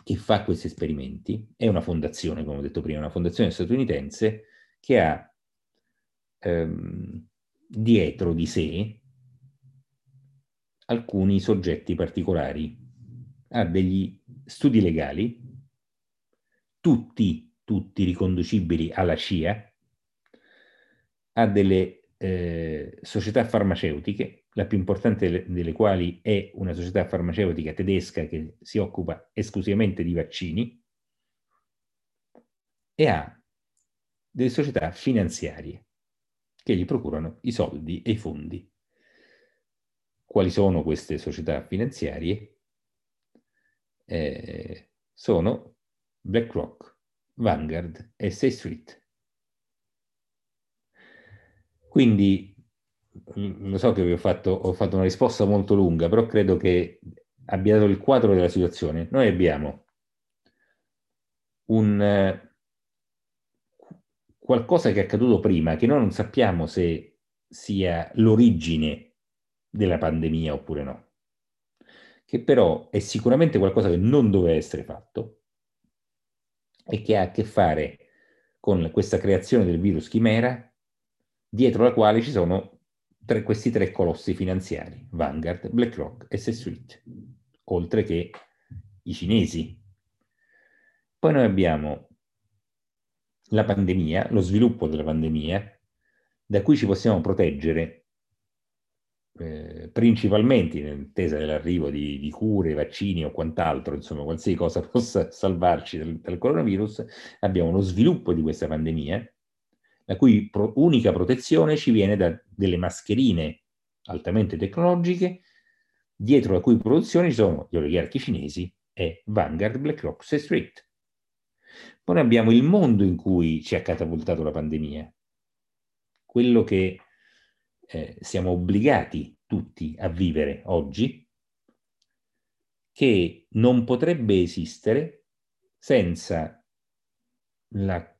che fa questi esperimenti è una fondazione, come ho detto prima, una fondazione statunitense che ha ehm, dietro di sé alcuni soggetti particolari, ha degli studi legali, tutti, tutti riconducibili alla CIA, ha delle eh, società farmaceutiche, la più importante delle, quali è una società farmaceutica tedesca che si occupa esclusivamente di vaccini, e ha delle società finanziarie che gli procurano i soldi e i fondi quali sono queste società finanziarie? Eh, sono BlackRock, Vanguard e State Street. Quindi lo so che vi ho fatto, ho fatto una risposta molto lunga, però credo che abbia dato il quadro della situazione. Noi abbiamo un, eh, qualcosa che è accaduto prima, che noi non sappiamo se sia l'origine della pandemia oppure no, che però è sicuramente qualcosa che non doveva essere fatto e che ha a che fare con questa creazione del virus chimera, dietro la quale ci sono tre, questi tre colossi finanziari, Vanguard, BlackRock e State Street, oltre che i cinesi. Poi noi abbiamo la pandemia, lo sviluppo della pandemia, da cui ci possiamo proteggere eh, principalmente in attesa dell'arrivo di, di, cure, vaccini o quant'altro, insomma, qualsiasi cosa possa salvarci dal, dal coronavirus, abbiamo lo sviluppo di questa pandemia, la cui pro- unica protezione ci viene da delle mascherine altamente tecnologiche, dietro la cui produzione ci sono gli oligarchi cinesi e Vanguard, BlackRock, State Street. Poi abbiamo il mondo in cui ci ha catapultato la pandemia, quello che eh, siamo obbligati tutti a vivere oggi, che non potrebbe esistere senza la,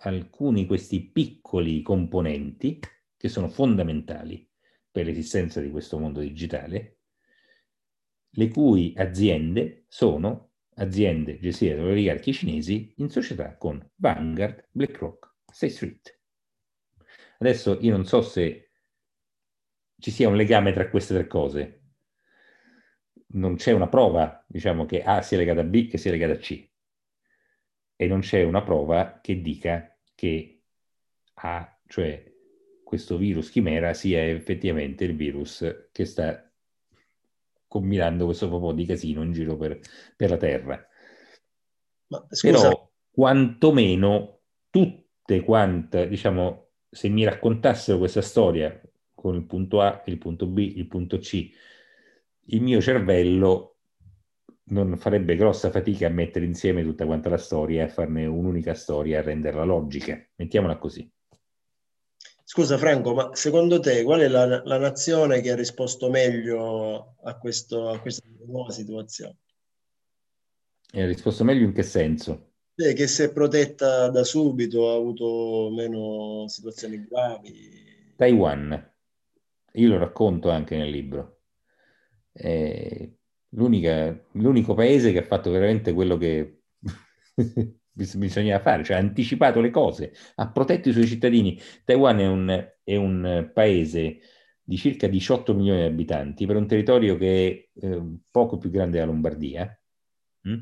alcuni di questi piccoli componenti che sono fondamentali per l'esistenza di questo mondo digitale, le cui aziende sono aziende gestite da oligarchi cinesi in società con Vanguard, BlackRock, State Street. Adesso io non so se ci sia un legame tra queste tre cose. Non c'è una prova, diciamo, che A sia legata a B che sia legata a C. E non c'è una prova che dica che A, cioè questo virus chimera, sia effettivamente il virus che sta combinando questo po' di casino in giro per, per la Terra. Ma, Però, quantomeno, tutte quante, diciamo, se mi raccontassero questa storia con il punto A, il punto B, il punto C, il mio cervello non farebbe grossa fatica a mettere insieme tutta quanta la storia e a farne un'unica storia, a renderla logica. Mettiamola così. Scusa Franco, ma secondo te qual è la, la nazione che ha risposto meglio a, questo, a questa nuova situazione? E ha risposto meglio in che senso? Eh, che si è protetta da subito, ha avuto meno situazioni gravi. Taiwan. Io lo racconto anche nel libro. È l'unico paese che ha fatto veramente quello che bisognava fare, cioè ha anticipato le cose, ha protetto i suoi cittadini. Taiwan è un, è un paese di circa 18 milioni di abitanti per un territorio che è eh, poco più grande della Lombardia. Mm?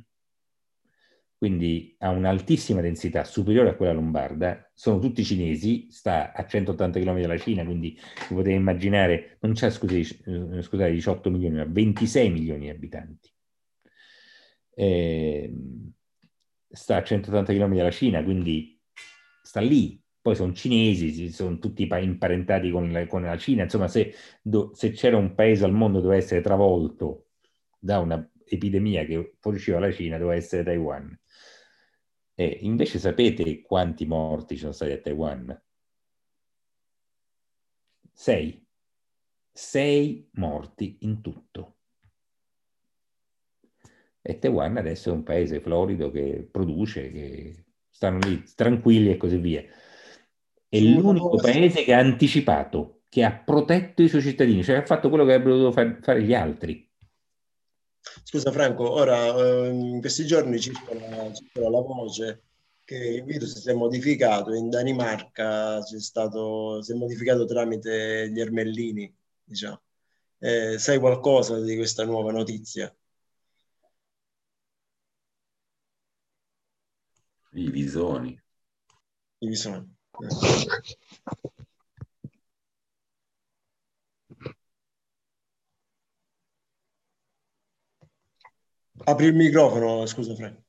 Quindi ha un'altissima densità superiore a quella lombarda, sono tutti cinesi, sta a 180 km dalla Cina, quindi potete immaginare, non c'è scusate, eh, scusate 18 milioni, ma 26 milioni di abitanti. Eh, sta a 180 km dalla Cina, quindi sta lì. Poi sono cinesi, sono tutti imparentati con la, con la Cina. Insomma, se, do, se c'era un paese al mondo doveva essere travolto da un'epidemia che fuoriusciva la Cina, doveva essere Taiwan. E invece sapete quanti morti ci sono stati a Taiwan? Sei. Sei morti in tutto. E Taiwan adesso è un paese florido che produce, che stanno lì tranquilli e così via. È l'unico paese che ha anticipato, che ha protetto i suoi cittadini, cioè ha fatto quello che avrebbero dovuto fare gli altri. Scusa Franco, ora eh, in questi giorni circola, circola la voce che il virus si è modificato, in Danimarca c'è stato, si è modificato tramite gli ermellini, diciamo. Eh, sai qualcosa di questa nuova notizia? I visoni. I visoni. Apri il microfono, scusa Frank.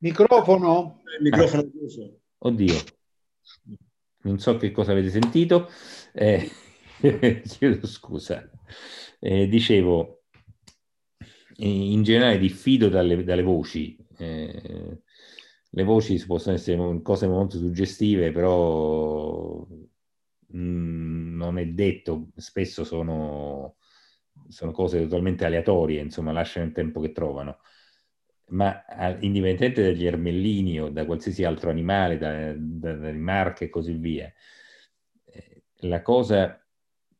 Microfono? Il microfono chiuso. Oddio, non so che cosa avete sentito. Eh, chiedo scusa. Eh, dicevo, in generale diffido dalle, dalle voci. Eh, le voci possono essere cose molto suggestive, però mm, non è detto, spesso sono, sono, cose totalmente aleatorie, insomma, lasciano il tempo che trovano. Ma indipendentemente dagli ermellini o da qualsiasi altro animale, da, da, dalle marche e così via, eh, la cosa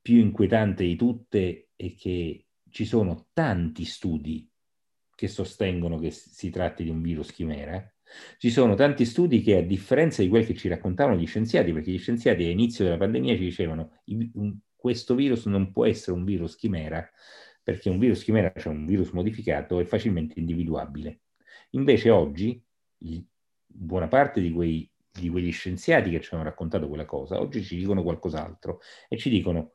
più inquietante di tutte è che ci sono tanti studi che sostengono che si tratti di un virus chimera ci sono tanti studi che, a differenza di quelli che ci raccontavano gli scienziati, perché gli scienziati all'inizio della pandemia ci dicevano questo virus non può essere un virus chimera, perché un virus chimera, cioè un virus modificato, è facilmente individuabile. Invece oggi, buona parte di, quei, di quegli scienziati che ci hanno raccontato quella cosa, oggi ci dicono qualcos'altro e ci dicono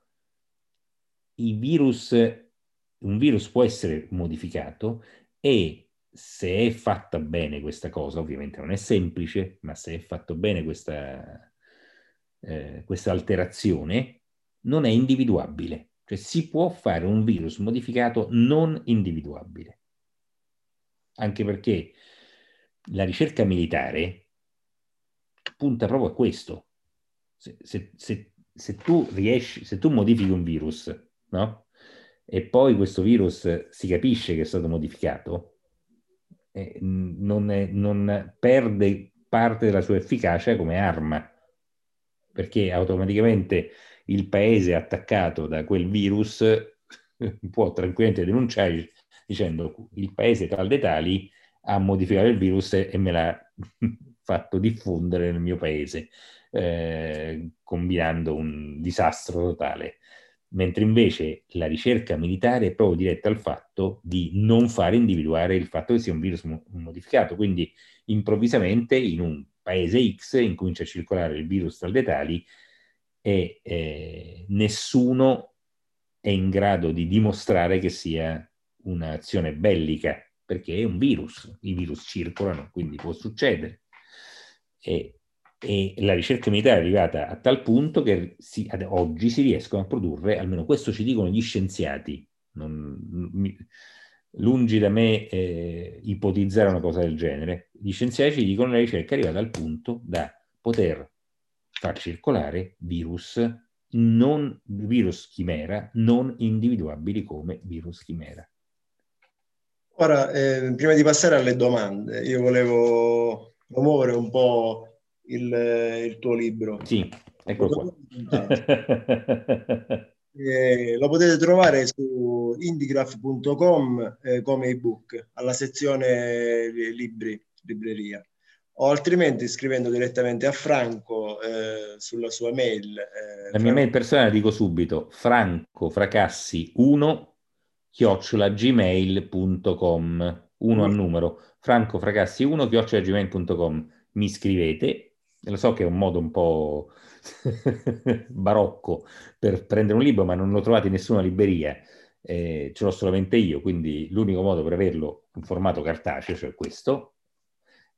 i virus, un virus può essere modificato e se è fatta bene questa cosa, ovviamente non è semplice, ma se è fatta bene questa, eh, questa alterazione, non è individuabile. Cioè si può fare un virus modificato non individuabile. Anche perché la ricerca militare punta proprio a questo. Se, se, se, se tu riesci, se tu modifichi un virus, no? E poi questo virus si capisce che è stato modificato, eh, non, è, non perde parte della sua efficacia come arma, perché automaticamente il paese attaccato da quel virus può tranquillamente denunciare dicendo il paese tal dei tali ha modificato il virus e me l'ha fatto diffondere nel mio paese, eh, combinando un disastro totale mentre invece la ricerca militare è proprio diretta al fatto di non fare individuare il fatto che sia un virus modificato. Quindi improvvisamente in un paese X incomincia a circolare il virus tra le tali e eh, nessuno è in grado di dimostrare che sia un'azione bellica, perché è un virus, i virus circolano, quindi può succedere. E e la ricerca militare è arrivata a tal punto che si, ad oggi si riescono a produrre, almeno questo ci dicono gli scienziati, non, mi, lungi da me eh, ipotizzare una cosa del genere, gli scienziati ci dicono che la ricerca è arrivata al punto da poter far circolare virus, non, virus chimera non individuabili come virus chimera. Ora, eh, prima di passare alle domande, io volevo promuovere un po' il, il tuo libro. Sì, ecco qua. Eh, lo potete trovare su indigraph.com eh, come ebook alla sezione libri, libreria. o altrimenti scrivendo direttamente a Franco eh, sulla sua mail. Eh, La mia mail personale dico subito, francofracassi1 chiocciolagmail.com, uno al numero, francofracassi1 chiocciolagmail.com. Mi scrivete, lo so che è un modo un po' barocco per prendere un libro, ma non lo trovate in nessuna libreria, eh, ce l'ho solamente io, quindi l'unico modo per averlo in formato cartaceo, cioè questo,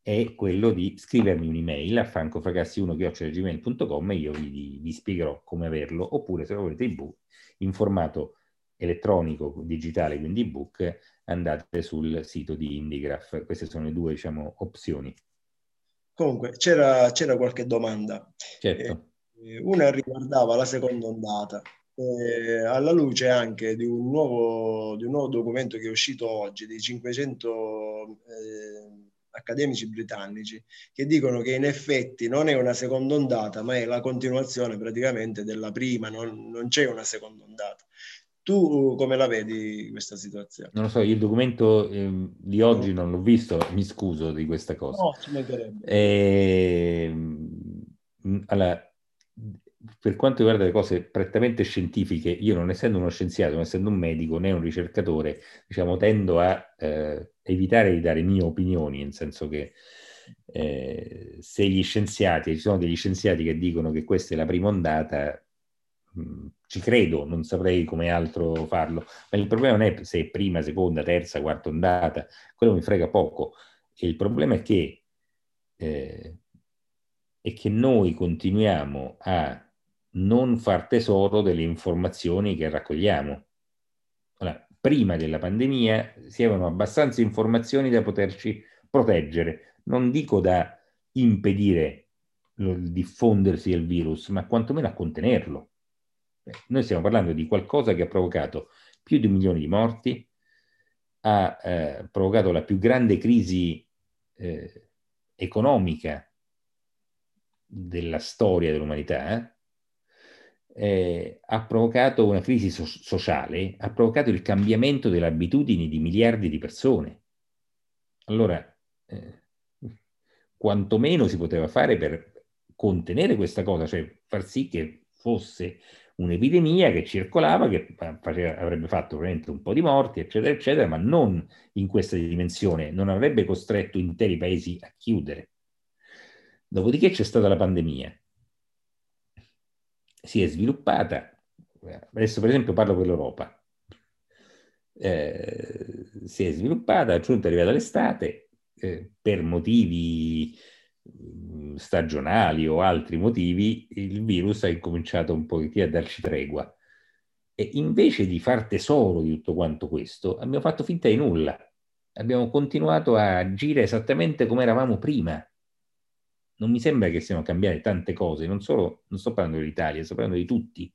è quello di scrivermi un'email a francofracassi1-gmail.com e io vi, vi, spiegherò come averlo, oppure se lo volete ebook, in formato elettronico, digitale, quindi ebook, andate sul sito di Indigraph. Queste sono le due, diciamo, opzioni. Comunque, c'era, c'era qualche domanda. Certo. Eh, una riguardava la seconda ondata. Eh, alla luce anche di un, nuovo, di un nuovo documento che è uscito oggi, di 500 eh, accademici britannici che dicono che in effetti non è una seconda ondata, ma è la continuazione praticamente della prima, non, non c'è una seconda ondata. Tu come la vedi questa situazione? Non lo so, il documento eh, di oggi no. non l'ho visto, mi scuso di questa cosa. No, ci mancherebbe. Eh, allora, per quanto riguarda le cose prettamente scientifiche, io non essendo uno scienziato, non essendo un medico né un ricercatore, diciamo, tendo a eh, evitare di dare mie opinioni, nel senso che eh, se gli scienziati, ci sono degli scienziati che dicono che questa è la prima ondata, mh, ci credo, non saprei come altro farlo, ma il problema non è se è prima, seconda, terza, quarta ondata, quello mi frega poco. E il problema è che, eh, è che noi continuiamo a non far tesoro delle informazioni che raccogliamo. Allora, prima della pandemia si avevano abbastanza informazioni da poterci proteggere, non dico da impedire il diffondersi del virus, ma quantomeno a contenerlo. Noi stiamo parlando di qualcosa che ha provocato più di un milione di morti, ha eh, provocato la più grande crisi eh, economica della storia dell'umanità, eh? eh, ha provocato una crisi so- sociale, ha provocato il cambiamento delle abitudini di miliardi di persone. Allora, eh, quantomeno si poteva fare per contenere questa cosa, cioè far sì che fosse un'epidemia che circolava, che faceva, avrebbe fatto ovviamente un po' di morti, eccetera, eccetera, ma non in questa dimensione, non avrebbe costretto interi paesi a chiudere. Dopodiché c'è stata la pandemia, si è sviluppata, adesso per esempio parlo per l'Europa, eh, si è sviluppata, è arrivata l'estate, eh, per motivi stagionali o altri motivi, il virus ha incominciato un pochettino a darci tregua. E invece di far tesoro di tutto quanto questo, abbiamo fatto finta di nulla. Abbiamo continuato a agire esattamente come eravamo prima non mi sembra che siano cambiate tante cose, non solo, non sto parlando dell'Italia, sto parlando di tutti,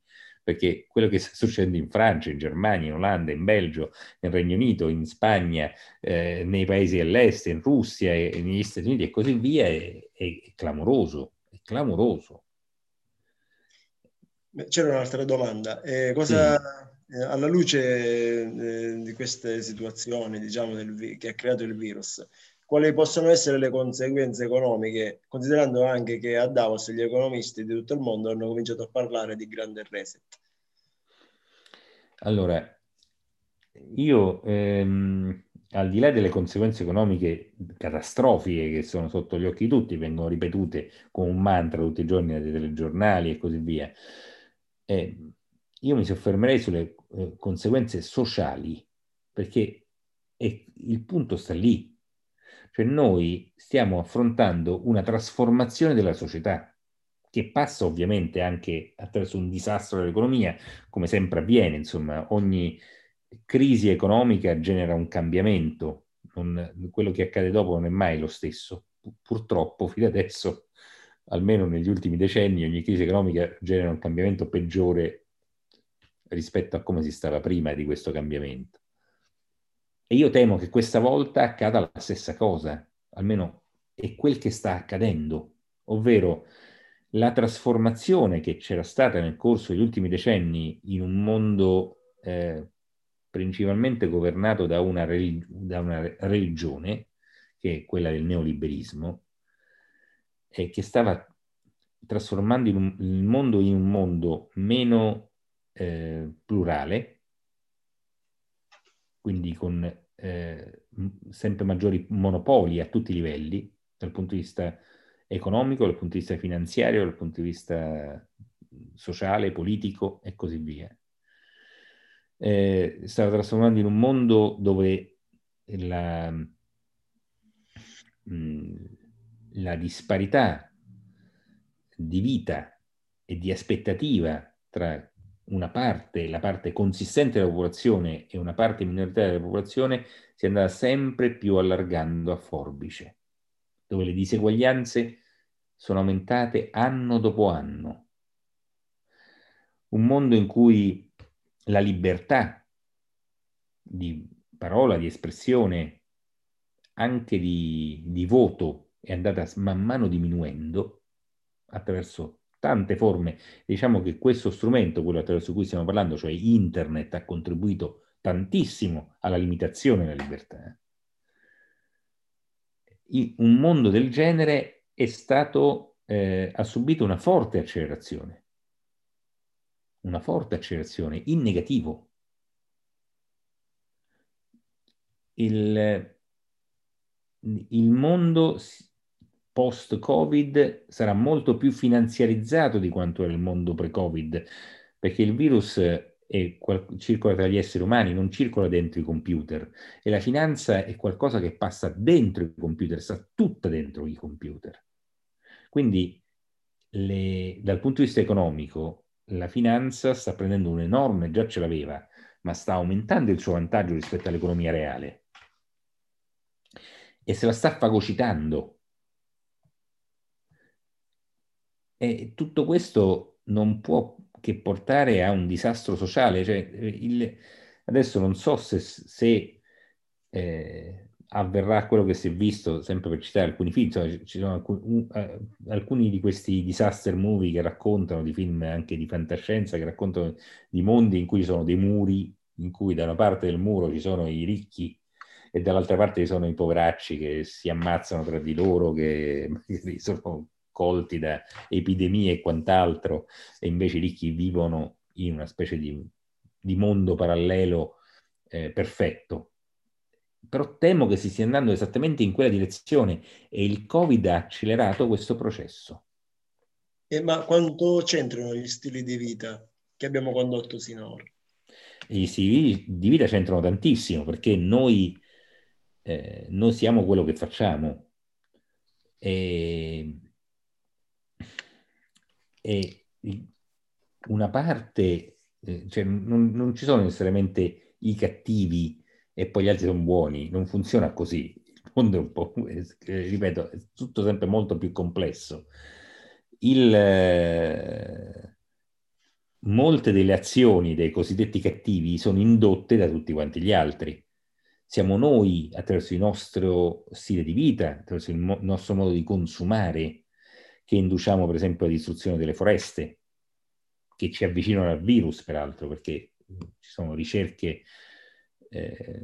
perché quello che sta succedendo in Francia, in Germania, in Olanda, in Belgio, nel Regno Unito, in Spagna, eh, nei paesi dell'est, in Russia, e, negli Stati Uniti e così via è, è, è clamoroso, è clamoroso. C'era un'altra domanda. Eh, cosa, sì. eh, alla luce eh, di queste situazioni, diciamo, del, che ha creato il virus, quali possono essere le conseguenze economiche, considerando anche che a Davos gli economisti di tutto il mondo hanno cominciato a parlare di grande reset. Allora, io ehm, al di là delle conseguenze economiche catastrofiche che sono sotto gli occhi di tutti, vengono ripetute come un mantra tutti i giorni dai telegiornali e così via, eh, io mi soffermerei sulle eh, conseguenze sociali, perché il punto sta lì cioè noi stiamo affrontando una trasformazione della società che passa ovviamente anche attraverso un disastro dell'economia, come sempre avviene, insomma, ogni crisi economica genera un cambiamento, non, quello che accade dopo non è mai lo stesso. Purtroppo, fino adesso, almeno negli ultimi decenni, ogni crisi economica genera un cambiamento peggiore rispetto a come si stava prima di questo cambiamento. E io temo che questa volta accada la stessa cosa, almeno è quel che sta accadendo, ovvero la trasformazione che c'era stata nel corso degli ultimi decenni in un mondo eh, principalmente governato da una, relig- da una, religione, che è quella del neoliberismo, e che stava trasformando il mondo in un mondo meno eh, plurale, quindi con eh, sempre maggiori monopoli a tutti i livelli, dal punto di vista economico, dal punto di vista finanziario, dal punto di vista sociale, politico e così via. Eh, stava trasformando in un mondo dove la, la disparità di vita e di aspettativa tra una parte, la parte consistente della popolazione e una parte minoritaria della popolazione si è andata sempre più allargando a forbice, dove le diseguaglianze sono aumentate anno dopo anno. Un mondo in cui la libertà di parola, di espressione, anche di, di voto è andata man mano diminuendo attraverso tante forme. Diciamo che questo strumento, quello attraverso cui stiamo parlando, cioè internet, ha contribuito tantissimo alla limitazione della libertà. Un mondo del genere è stato, eh, ha subito una forte accelerazione, una forte accelerazione in negativo. Il, il mondo post-Covid sarà molto più finanziarizzato di quanto era il mondo pre-Covid, perché il virus è, circola tra gli esseri umani, non circola dentro i computer. E la finanza è qualcosa che passa dentro i computer, sta tutta dentro i computer. Quindi le, dal punto di vista economico la finanza sta prendendo un enorme, già ce l'aveva, ma sta aumentando il suo vantaggio rispetto all'economia reale. E se la sta fagocitando E tutto questo non può che portare a un disastro sociale. Cioè, il, adesso non so se, se eh, avverrà quello che si è visto, sempre per citare alcuni film, insomma, ci sono alcuni, uh, alcuni di questi disaster movie che raccontano, di film anche di fantascienza, che raccontano di mondi in cui ci sono dei muri, in cui da una parte del muro ci sono i ricchi e dall'altra parte ci sono i poveracci che si ammazzano tra di loro, che sono colti da epidemie e quant'altro, e invece i ricchi vivono in una specie di, di mondo parallelo eh, perfetto. Però temo che si stia andando esattamente in quella direzione e il Covid ha accelerato questo processo. Eh, ma quanto c'entrano gli stili di vita che abbiamo condotto sinora? Gli stili di vita c'entrano tantissimo perché noi, eh, noi siamo quello che facciamo. E e una parte, eh, cioè non, non, ci sono necessariamente i cattivi e poi gli altri sono buoni, non funziona così. Il mondo è un po', eh, ripeto, è tutto sempre molto più complesso. Il, eh, molte delle azioni dei cosiddetti cattivi sono indotte da tutti quanti gli altri. Siamo noi, attraverso il nostro stile di vita, attraverso il mo- nostro modo di consumare, che induciamo per esempio la distruzione delle foreste, che ci avvicinano al virus peraltro, perché ci sono ricerche, eh,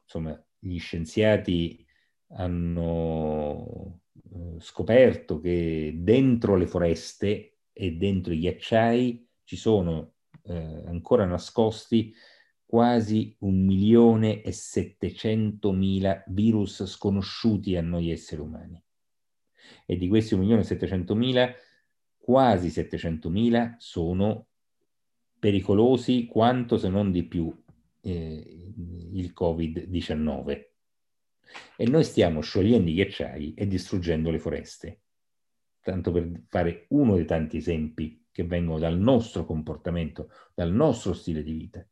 insomma, gli scienziati hanno eh, scoperto che dentro le foreste e dentro i ghiacciai ci sono eh, ancora nascosti quasi un milione e settecentomila virus sconosciuti a noi esseri umani e di questi 1.700.000, quasi 700.000 sono pericolosi quanto se non di più eh, il Covid-19. E noi stiamo sciogliendo i ghiacciai e distruggendo le foreste. Tanto per fare uno dei tanti esempi che vengono dal nostro comportamento, dal nostro stile di vita.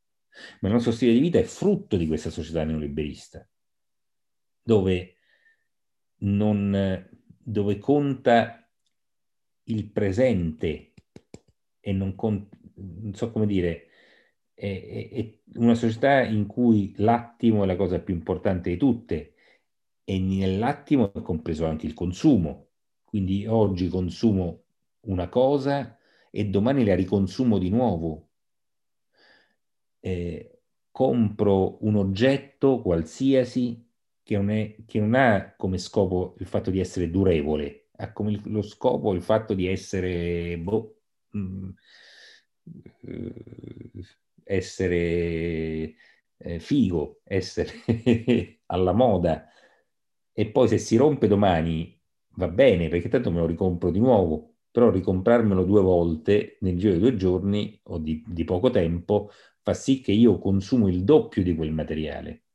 Ma il nostro stile di vita è frutto di questa società neoliberista, dove non, dove conta il presente e non, conta, non so come dire, è, è, una società in cui l'attimo è la cosa più importante di tutte e nell'attimo è compreso anche il consumo. Quindi oggi consumo una cosa e domani la riconsumo di nuovo. Eh, compro un oggetto qualsiasi che non, è, che non ha come scopo il fatto di essere durevole, ha come lo scopo il fatto di essere, boh, mh, mm, essere eh, figo, essere alla moda. E poi se si rompe domani va bene perché tanto me lo ricompro di nuovo, però ricomprarmelo due volte nel giro di due giorni o di, di poco tempo fa sì che io consumo il doppio di quel materiale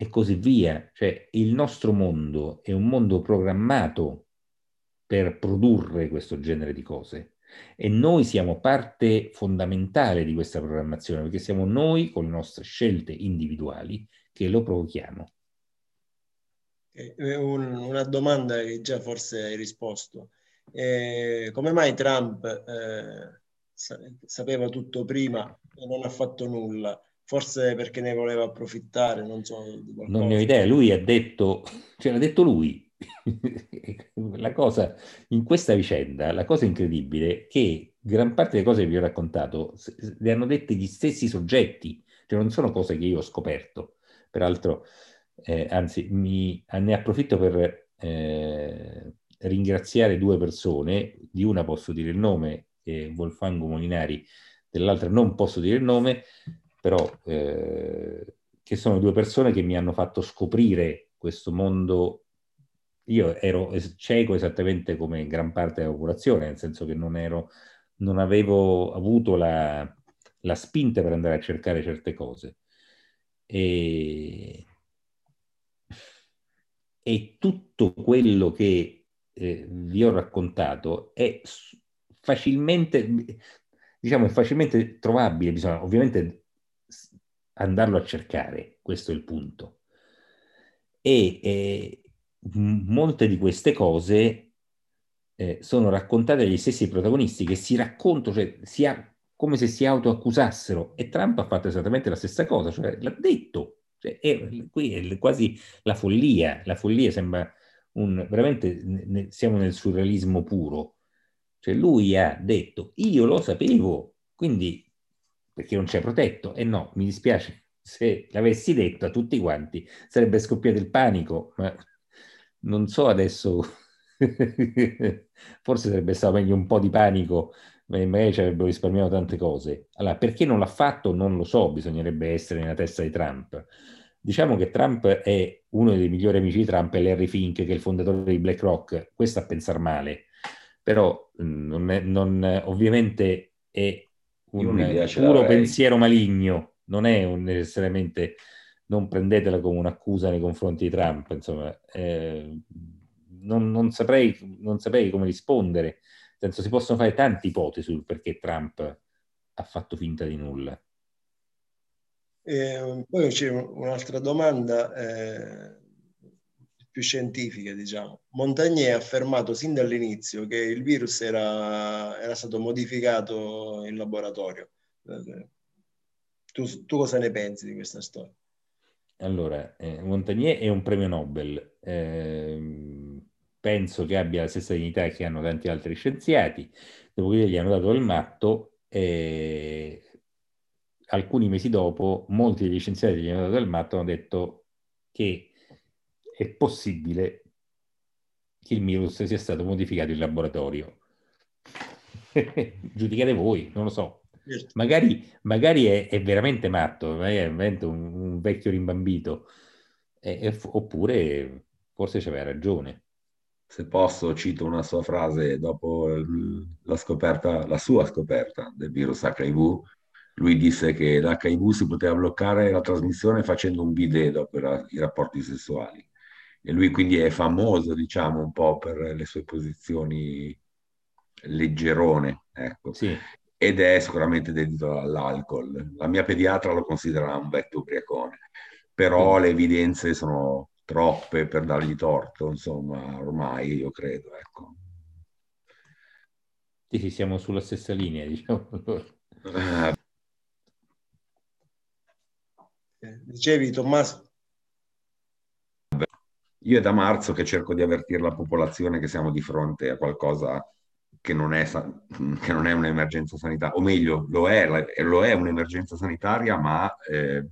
e così via. Cioè il nostro mondo è un mondo programmato per produrre questo genere di cose e noi siamo parte fondamentale di questa programmazione perché siamo noi con le nostre scelte individuali che lo provochiamo. Un, una domanda che già forse hai risposto. Eh, come mai Trump eh, sapeva tutto prima e non ha fatto nulla? Forse perché ne voleva approfittare, non so. Non ne ho idea, lui ha detto, ce l'ha detto lui. la cosa, in questa vicenda, la cosa incredibile è che gran parte delle cose che vi ho raccontato le hanno dette gli stessi soggetti, cioè non sono cose che io ho scoperto. Peraltro, eh, anzi, mi, ne approfitto per eh, ringraziare due persone, di una posso dire il nome, eh, Wolfango Molinari, dell'altra non posso dire il nome, però eh, che sono due persone che mi hanno fatto scoprire questo mondo. Io ero cieco esattamente come gran parte della popolazione, nel senso che non, ero, non avevo avuto la, la spinta per andare a cercare certe cose. E, e tutto quello che eh, vi ho raccontato è facilmente, diciamo, è facilmente trovabile, bisogna ovviamente andarlo a cercare, questo è il punto. E eh, molte di queste cose eh, sono raccontate dagli stessi protagonisti che si raccontano, cioè si ha, come se si autoaccusassero e Trump ha fatto esattamente la stessa cosa, cioè l'ha detto. Cioè, è, qui è quasi la follia, la follia sembra un, veramente ne, siamo nel surrealismo puro. Cioè lui ha detto, io lo sapevo, quindi perché non c'è protetto. E no, mi dispiace, se l'avessi detto a tutti quanti sarebbe scoppiato il panico, ma non so adesso, forse sarebbe stato meglio un po' di panico, ma magari ci avrebbero risparmiato tante cose. Allora, perché non l'ha fatto non lo so, bisognerebbe essere nella testa di Trump. Diciamo che Trump è uno dei migliori amici di Trump, è Larry Fink, che è il fondatore di BlackRock, questo a pensare male, però non è, non, ovviamente è un puro pensiero maligno, non è un, necessariamente, non prendetela come un'accusa nei confronti di Trump, insomma, eh, non, non, saprei, non saprei come rispondere, nel senso si possono fare tante ipotesi sul perché Trump ha fatto finta di nulla. Eh, poi c'è un'altra domanda eh, più scientifica, diciamo. Montagnier ha affermato sin dall'inizio che il virus era, era stato modificato in laboratorio. Tu, tu, cosa ne pensi di questa storia? Allora, eh, Montagnier è un premio Nobel. Eh, penso che abbia la stessa dignità che hanno tanti altri scienziati. Dopodiché gli hanno dato il matto e alcuni mesi dopo molti degli scienziati che gli hanno dato il matto hanno detto che è possibile che il virus sia stato modificato in laboratorio. Giudicate voi, non lo so. Certo. Magari, magari è, è, veramente matto, magari è veramente un, un vecchio rimbambito, e, e, oppure forse c'aveva ragione. Se posso, cito una sua frase dopo la scoperta, la sua scoperta del virus HIV. Lui disse che l'HIV si poteva bloccare la trasmissione facendo un bidet dopo i rapporti sessuali e lui quindi è famoso, diciamo, un po' per le sue posizioni leggerone, ecco. Sì. Ed è sicuramente dedito all'alcol. La mia pediatra lo considera un vecchio ubriacone, però sì. le evidenze sono troppe per dargli torto, insomma, ormai io credo, ecco. Sì, sì, siamo sulla stessa linea, diciamo. Eh, dicevi, Tommaso? Io è da marzo che cerco di avvertire la popolazione che siamo di fronte a qualcosa che non è, che non è un'emergenza sanitaria, o meglio, lo è, lo è un'emergenza sanitaria, ma eh,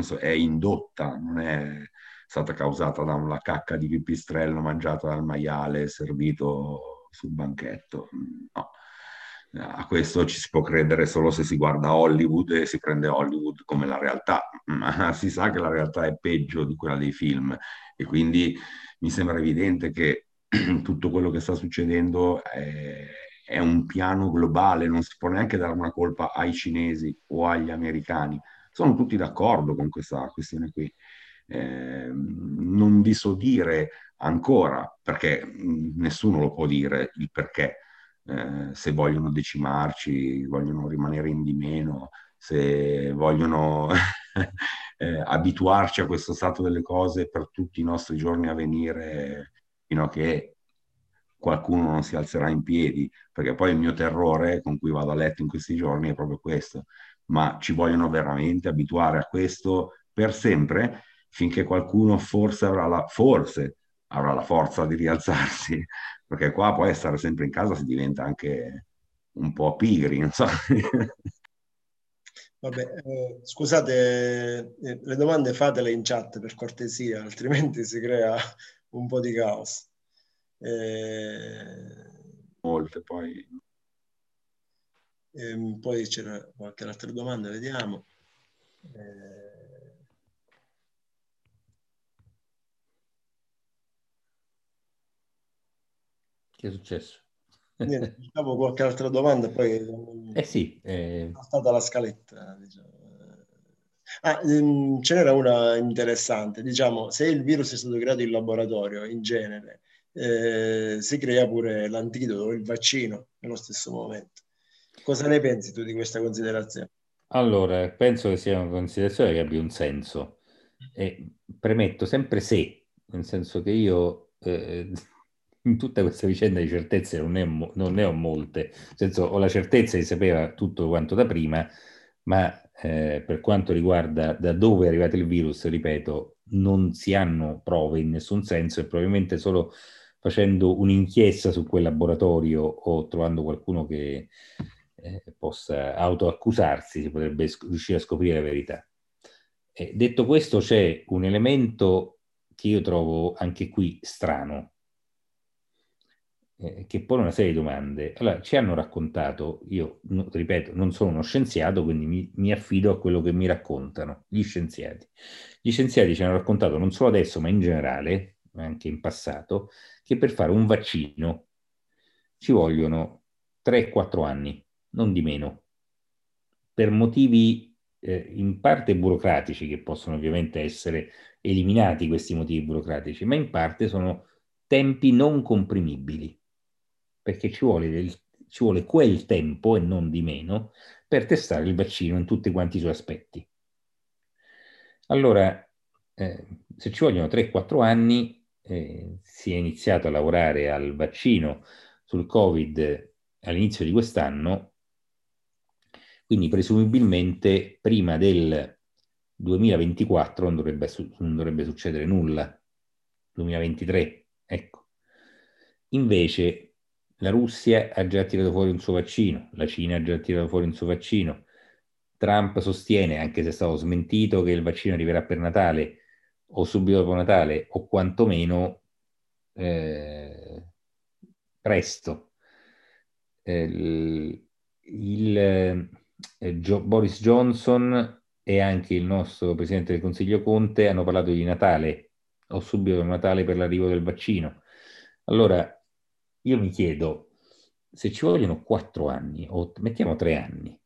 so, è indotta, non è stata causata da una cacca di pipistrello mangiata dal maiale servito sul banchetto. No. A questo ci si può credere solo se si guarda Hollywood e si prende Hollywood come la realtà, ma si sa che la realtà è peggio di quella dei film e quindi mi sembra evidente che tutto quello che sta succedendo è, è un piano globale, non si può neanche dare una colpa ai cinesi o agli americani. Sono tutti d'accordo con questa questione qui. Eh, non vi so dire ancora, perché nessuno lo può dire il perché, eh, se vogliono decimarci, vogliono rimanere in di meno, se vogliono eh, abituarci a questo stato delle cose per tutti i nostri giorni a venire, fino a che qualcuno non si alzerà in piedi, perché poi il mio terrore con cui vado a letto in questi giorni è proprio questo, ma ci vogliono veramente abituare a questo per sempre, finché qualcuno forse avrà la, forse avrà la forza di rialzarsi, perché qua poi stare sempre in casa si diventa anche un po' pigri, non so. Vabbè, eh, scusate, eh, le domande fatele in chat per cortesia, altrimenti si crea un po' di caos. Eh, Molte poi. Eh, poi c'era qualche altra domanda, vediamo. Eh, che è successo? Niente, diciamo qualche altra domanda, poi eh sì, eh... è stata la scaletta. Diciamo. Ah, ehm, ce n'era una interessante, diciamo, se il virus è stato creato in laboratorio, in genere, eh, si crea pure l'antidoto, il vaccino nello stesso momento. Cosa ne pensi tu di questa considerazione? Allora, penso che sia una considerazione che abbia un senso. E premetto sempre se, nel senso che io eh, in tutta questa vicenda di certezze non ne, ho, non ne ho molte, nel senso ho la certezza di sapere tutto quanto da prima, ma eh, per quanto riguarda da dove è arrivato il virus, ripeto, non si hanno prove in nessun senso e probabilmente solo facendo un'inchiesta su quel laboratorio o trovando qualcuno che eh, possa autoaccusarsi si potrebbe sc- riuscire a scoprire la verità. Eh, detto questo, c'è un elemento che io trovo anche qui strano, eh, che pone una serie di domande. Allora, ci hanno raccontato, io no, ripeto, non sono uno scienziato, quindi mi, mi, affido a quello che mi raccontano gli scienziati. Gli scienziati ci hanno raccontato non solo adesso, ma in generale, anche in passato, che per fare un vaccino ci vogliono 3-4 anni, non di meno, per motivi eh, in parte burocratici, che possono ovviamente essere eliminati questi motivi burocratici, ma in parte sono tempi non comprimibili, perché ci vuole, del, ci vuole quel tempo e non di meno per testare il vaccino in tutti quanti i suoi aspetti. Allora, eh, se ci vogliono 3-4 anni, eh, si è iniziato a lavorare al vaccino sul Covid all'inizio di quest'anno, quindi presumibilmente prima del 2024 non dovrebbe, non dovrebbe succedere nulla. 2023, ecco. Invece la Russia ha già tirato fuori un suo vaccino, la Cina ha già tirato fuori un suo vaccino, Trump sostiene, anche se è stato smentito, che il vaccino arriverà per Natale, o subito dopo Natale o quantomeno eh, presto. Eh, il, eh, Gio, Boris Johnson e anche il nostro Presidente del Consiglio Conte hanno parlato di Natale o subito dopo Natale per l'arrivo del vaccino. Allora, io mi chiedo, se ci vogliono quattro anni o mettiamo tre anni,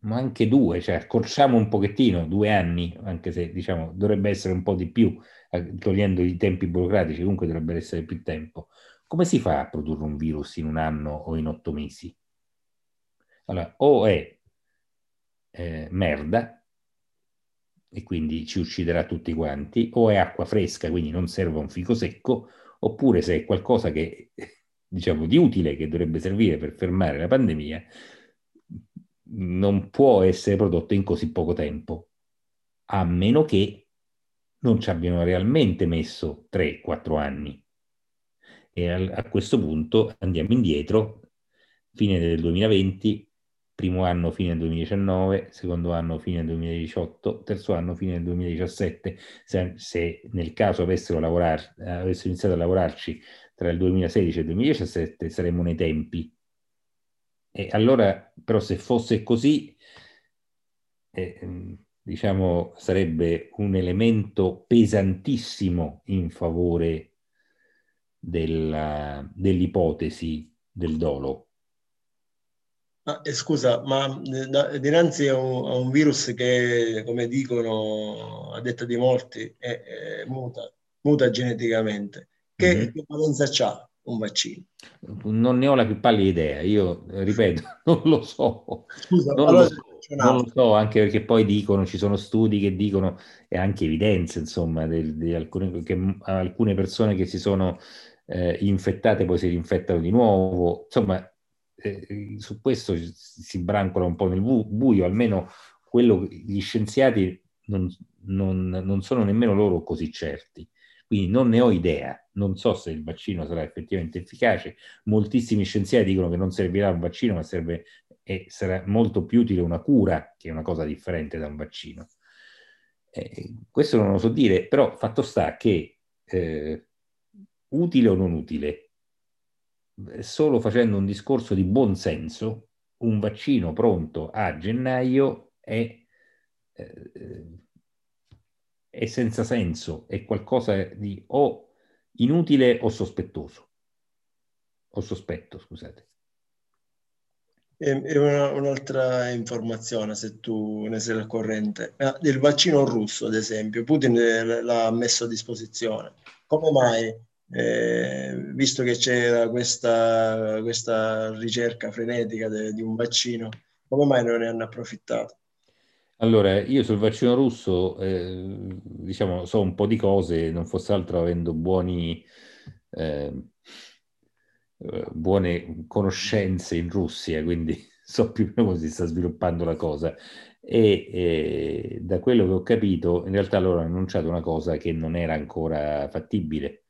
ma anche due, cioè accorciamo un pochettino, due anni, anche se diciamo dovrebbe essere un po' di più, eh, togliendo i tempi burocratici, comunque dovrebbe essere più tempo. Come si fa a produrre un virus in un anno o in otto mesi? Allora, o è eh, merda, e quindi ci ucciderà tutti quanti, o è acqua fresca, quindi non serve un fico secco, oppure se è qualcosa che, diciamo, di utile che dovrebbe servire per fermare la pandemia, non può essere prodotto in così poco tempo, a meno che non ci abbiano realmente messo 3-4 anni. E a, a questo punto andiamo indietro, fine del 2020, primo anno fine 2019, secondo anno fine 2018, terzo anno fine 2017. Se, se nel caso avessero, lavorar, avessero iniziato a lavorarci tra il 2016 e il 2017 saremmo nei tempi. E allora, però, se fosse così, eh, diciamo, sarebbe un elemento pesantissimo in favore della, dell'ipotesi del dolo Ah, eh, scusa, ma eh, da, dinanzi a un, a un, virus che, come dicono a detta di molti, è, è muta, muta, geneticamente, che, mm-hmm. che valenza ha un vaccino? Non ne ho la più pallida idea, io ripeto, non lo so. Scusa, non, allora, lo so non lo so, anche perché poi dicono, ci sono studi che dicono, e anche evidenze, insomma, di alcune, che alcune persone che si sono eh, infettate poi si rinfettano di nuovo. Insomma, eh, su questo si brancola un po' nel buio, almeno quello gli scienziati non, non, non sono nemmeno loro così certi. Quindi non ne ho idea, non so se il vaccino sarà effettivamente efficace. Moltissimi scienziati dicono che non servirà un vaccino, ma serve e sarà molto più utile una cura, che è una cosa differente da un vaccino. Eh, questo non lo so dire, però fatto sta che eh, utile o non utile, solo facendo un discorso di buon senso, un vaccino pronto a gennaio è, eh, è senza senso, è qualcosa di o inutile o sospettoso, o sospetto, scusate. E una, un'altra informazione, se tu ne sei al corrente, ah, il vaccino russo, ad esempio, Putin l'ha messo a disposizione. Come mai eh, visto che c'era questa, questa ricerca frenetica de, di un vaccino, come mai non ne hanno approfittato? Allora, io sul vaccino russo, eh, diciamo, so un po' di cose, non fosse altro avendo buoni, eh, buone conoscenze in Russia, quindi so più o meno come si sta sviluppando la cosa. E eh, da quello che ho capito, in realtà loro hanno annunciato una cosa che non era ancora fattibile,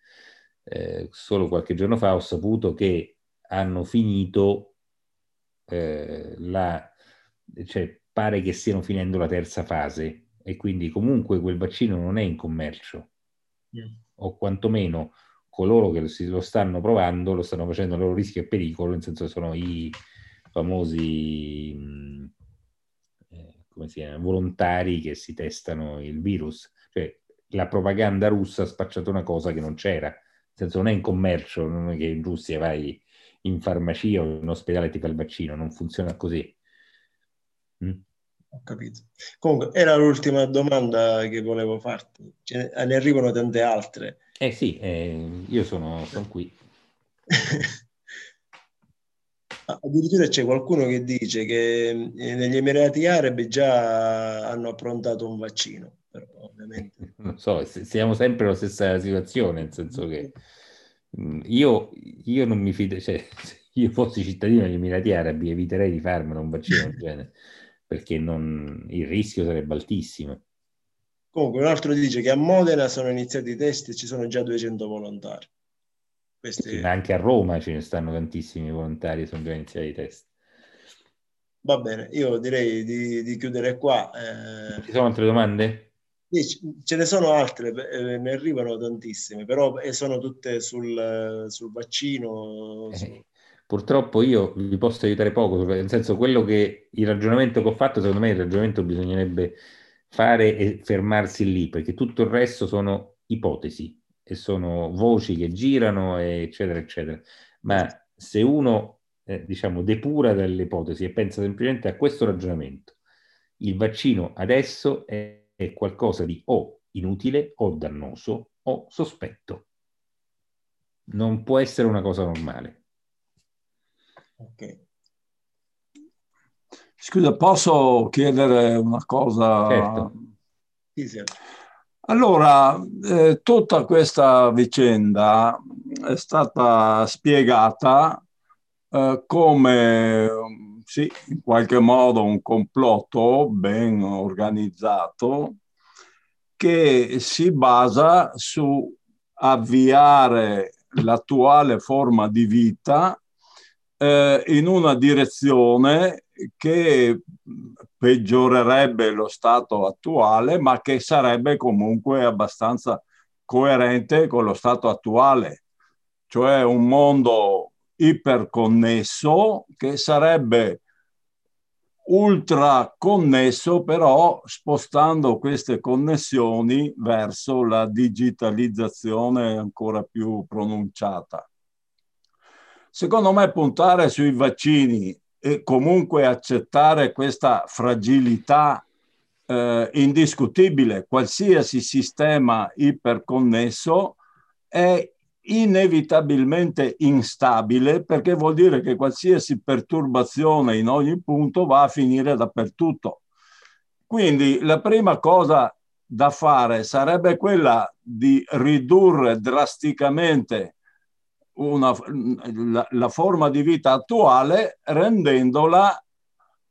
eh, solo qualche giorno fa ho saputo che hanno finito eh, la, cioè pare che stiano finendo la terza fase e quindi comunque quel vaccino non è in commercio mm. o quantomeno coloro che lo stanno provando lo stanno facendo a loro rischio e pericolo, nel senso sono i famosi mm, eh, come si chiama, volontari che si testano il virus. Cioè, la propaganda russa ha spacciato una cosa che non c'era senso non è in commercio, non è che in Russia vai in farmacia o in ospedale ti fa il vaccino, non funziona così. Mm? Ho capito. Comunque, era l'ultima domanda che volevo farti. Ce ne, arrivano tante altre. Eh sì, eh, io sono, sono qui. Addirittura c'è qualcuno che dice che eh, negli Emirati Arabi già hanno approntato un vaccino però ovviamente... Non so, siamo sempre nella stessa situazione, nel senso che mm, io, io non mi fido, cioè, se io fossi cittadino degli Emirati Arabi eviterei di farmelo un vaccino del genere, perché non, il rischio sarebbe altissimo. Comunque un altro dice che a Modena sono iniziati i test e ci sono già 200 volontari. Ma anche a Roma ce ne stanno tantissimi volontari, sono già iniziati i test. Va bene, io direi di, di chiudere qua. Eh... Ci sono altre domande? ce ne sono altre, eh, ne arrivano tantissime, però eh, sono tutte sul, sul vaccino. Su... Eh, purtroppo io vi posso aiutare poco, nel senso quello che il ragionamento che ho fatto, secondo me il ragionamento bisognerebbe fare e fermarsi lì, perché tutto il resto sono ipotesi e sono voci che girano, eccetera, eccetera. Ma se uno, eh, diciamo, depura dalle ipotesi e pensa semplicemente a questo ragionamento, il vaccino adesso è è qualcosa di o inutile o dannoso o sospetto. Non può essere una cosa normale. Ok. Scusa, posso chiedere una cosa? Certo. Allora, eh, tutta questa vicenda è stata spiegata eh, come sì, in qualche modo un complotto ben organizzato che si basa su avviare l'attuale forma di vita eh, in una direzione che peggiorerebbe lo stato attuale, ma che sarebbe comunque abbastanza coerente con lo stato attuale, cioè un mondo iperconnesso che sarebbe ultra connesso, però spostando queste connessioni verso la digitalizzazione ancora più pronunciata. Secondo me puntare sui vaccini e comunque accettare questa fragilità eh, indiscutibile, qualsiasi sistema iperconnesso è inevitabilmente instabile perché vuol dire che qualsiasi perturbazione in ogni punto va a finire dappertutto. Quindi la prima cosa da fare sarebbe quella di ridurre drasticamente una, la, la forma di vita attuale rendendola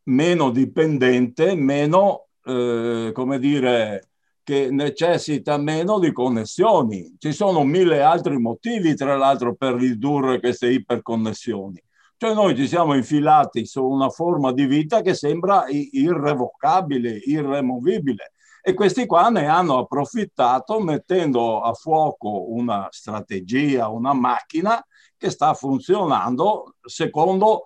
meno dipendente, meno, eh, come dire, che necessita meno di connessioni. Ci sono mille altri motivi, tra l'altro, per ridurre queste iperconnessioni. Cioè noi ci siamo infilati su una forma di vita che sembra irrevocabile, irremovibile. E questi qua ne hanno approfittato mettendo a fuoco una strategia, una macchina che sta funzionando secondo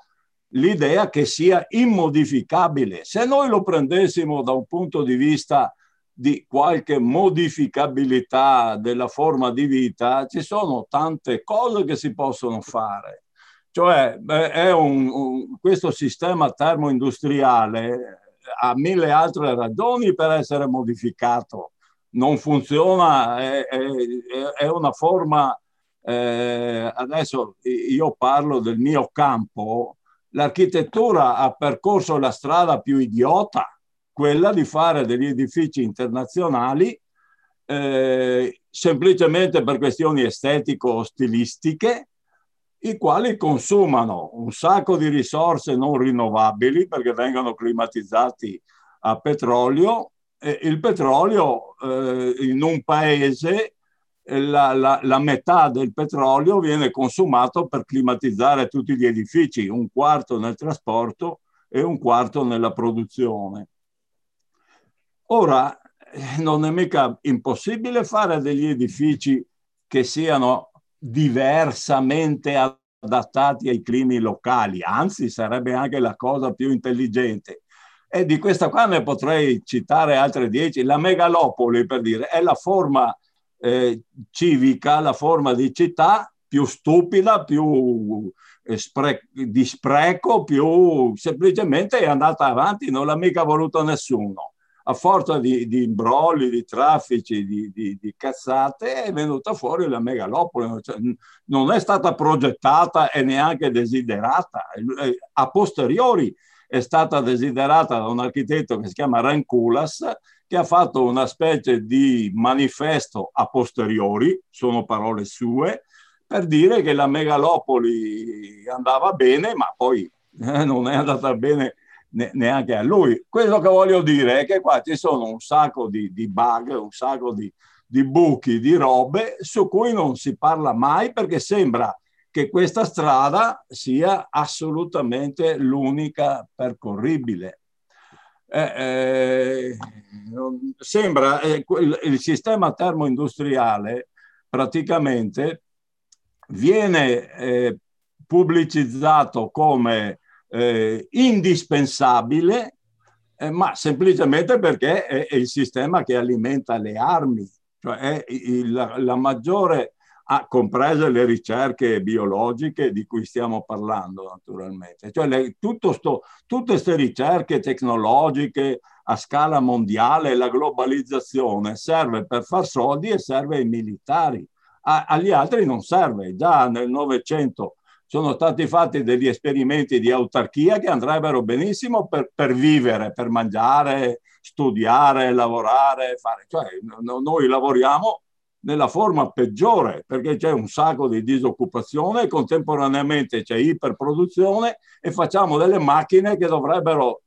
l'idea che sia immodificabile. Se noi lo prendessimo da un punto di vista di qualche modificabilità della forma di vita, ci sono tante cose che si possono fare. Cioè, un, un, questo sistema termoindustriale ha mille altre ragioni per essere modificato. Non funziona, è, è, è una forma, eh, adesso io parlo del mio campo, l'architettura ha percorso la strada più idiota, quella di fare degli edifici internazionali eh, semplicemente per questioni estetico-stilistiche i quali consumano un sacco di risorse non rinnovabili perché vengono climatizzati a petrolio e il petrolio eh, in un paese eh, la, la, la, metà del petrolio viene consumato per climatizzare tutti gli edifici, un quarto nel trasporto e un quarto nella produzione. Ora, eh, non è mica impossibile fare degli edifici che siano diversamente adattati ai climi locali, anzi sarebbe anche la cosa più intelligente. E di questa qua ne potrei citare altre dieci. La megalopoli, per dire, è la forma eh, civica, la forma di città più stupida, più eh, spre- di spreco, più semplicemente è andata avanti, non l'ha mica voluto nessuno a forza di, di imbrolli, di traffici, di, di, di, cazzate, è venuta fuori la megalopoli. Cioè, non è stata progettata e neanche desiderata. A posteriori è stata desiderata da un architetto che si chiama Ranculas, che ha fatto una specie di manifesto a posteriori, sono parole sue, per dire che la megalopoli andava bene, ma poi eh, non è andata bene neanche a lui. Quello che voglio dire è che qua ci sono un sacco di, di bug, un sacco di, di buchi, di robe su cui non si parla mai perché sembra che questa strada sia assolutamente l'unica percorribile. Eh, eh, sembra eh, il, il, sistema termoindustriale praticamente viene eh, pubblicizzato come eh, indispensabile, eh, ma semplicemente perché è, è, il sistema che alimenta le armi, cioè il, la, maggiore, ah, comprese le ricerche biologiche di cui stiamo parlando naturalmente. Cioè le, sto, tutte queste ricerche tecnologiche a scala mondiale, la globalizzazione serve per far soldi e serve ai militari. Agli altri non serve. Già nel Novecento sono stati fatti degli esperimenti di autarchia che andrebbero benissimo per, per vivere, per mangiare, studiare, lavorare, fare. Cioè, no, noi lavoriamo nella forma peggiore perché c'è un sacco di disoccupazione contemporaneamente c'è iperproduzione e facciamo delle macchine che dovrebbero,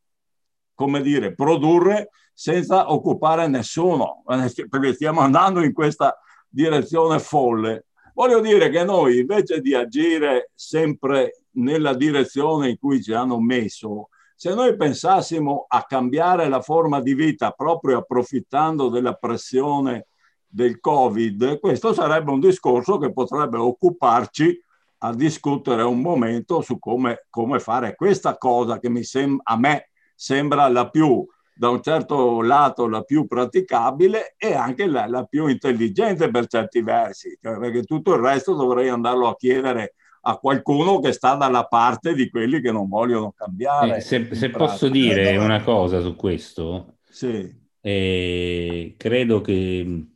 come dire, produrre senza occupare nessuno, perché stiamo andando in questa direzione folle. Voglio dire che noi invece di agire sempre nella direzione in cui ci hanno messo, se noi pensassimo a cambiare la forma di vita proprio approfittando della pressione del Covid, questo sarebbe un discorso che potrebbe occuparci a discutere un momento su come, come fare questa cosa che mi sem- a me sembra la più, da un certo lato, la più praticabile e anche la, la più intelligente per certi versi, cioè perché tutto il resto dovrei andarlo a chiedere a qualcuno che sta dalla parte di quelli che non vogliono cambiare. Eh, se, se posso dire una cosa su questo, sì. eh, credo che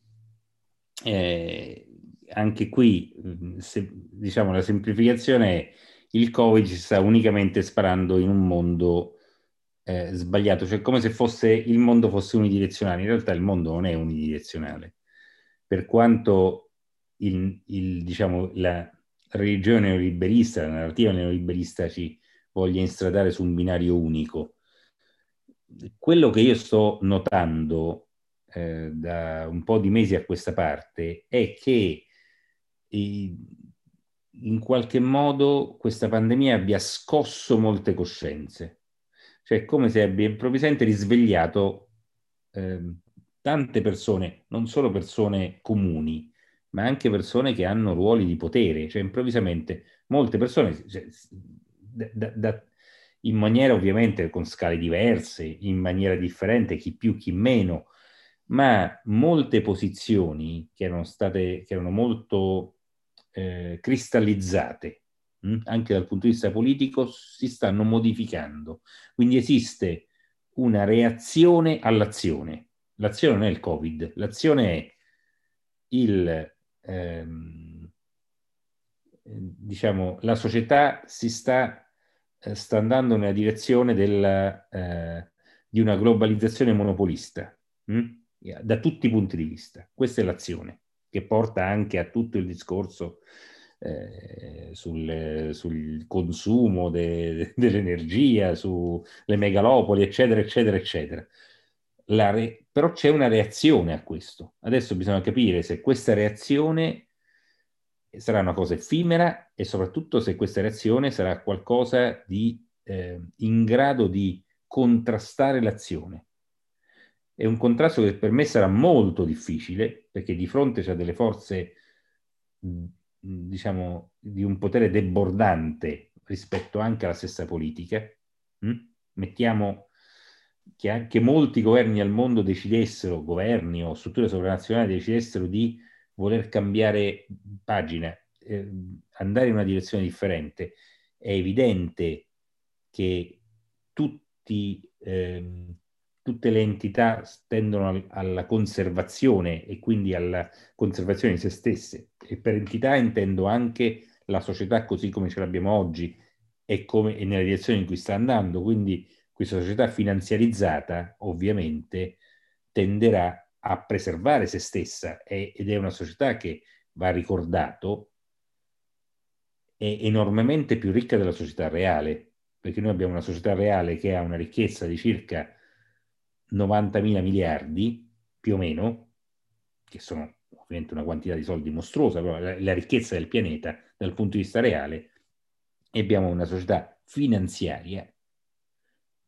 eh, anche qui, se, diciamo, la semplificazione è il Covid si sta unicamente sparando in un mondo eh, sbagliato, cioè come se fosse, il mondo fosse unidirezionale. In realtà il mondo non è unidirezionale. Per quanto il, il, diciamo, la, religione neoliberista, la narrativa neoliberista ci voglia instradare su un binario unico. Quello che io sto notando eh, da un po' di mesi a questa parte è che eh, in qualche modo questa pandemia abbia scosso molte coscienze, cioè come se abbia improvvisamente risvegliato eh, tante persone, non solo persone comuni, ma anche persone che hanno ruoli di potere, cioè improvvisamente molte persone, cioè, da, da, in maniera ovviamente con scale diverse, in maniera differente, chi più, chi meno, ma molte posizioni che erano state, che erano molto eh, cristallizzate, anche dal punto di vista politico, si stanno modificando. Quindi esiste una reazione all'azione. L'azione non è il Covid, l'azione è il ehm, diciamo, la società si sta, eh, sta andando nella direzione della, eh, di una globalizzazione monopolista, mh? Hm? da tutti i punti di vista. Questa è l'azione che porta anche a tutto il discorso eh, sul, sul, consumo de, dell'energia, sulle megalopoli, eccetera, eccetera, eccetera. Re- però c'è una reazione a questo. Adesso bisogna capire se questa reazione sarà una cosa effimera e soprattutto se questa reazione sarà qualcosa di eh, in grado di contrastare l'azione. È un contrasto che per me sarà molto difficile perché di fronte c'è delle forze, diciamo, di un potere debordante rispetto anche alla stessa politica. Mettiamo che anche molti governi al mondo decidessero, governi o strutture sovranazionali decidessero di voler cambiare pagina, eh, andare in una direzione differente, è evidente che tutti, eh, tutte le entità tendono al, alla conservazione e quindi alla conservazione di se stesse. E per entità intendo anche la società così come ce l'abbiamo oggi e, come, e nella direzione in cui sta andando. Quindi questa società finanziarizzata ovviamente tenderà a preservare se stessa è, ed è una società che, va ricordato, è enormemente più ricca della società reale, perché noi abbiamo una società reale che ha una ricchezza di circa 90 mila miliardi, più o meno, che sono ovviamente una quantità di soldi mostruosa, però la, la ricchezza del pianeta dal punto di vista reale, e abbiamo una società finanziaria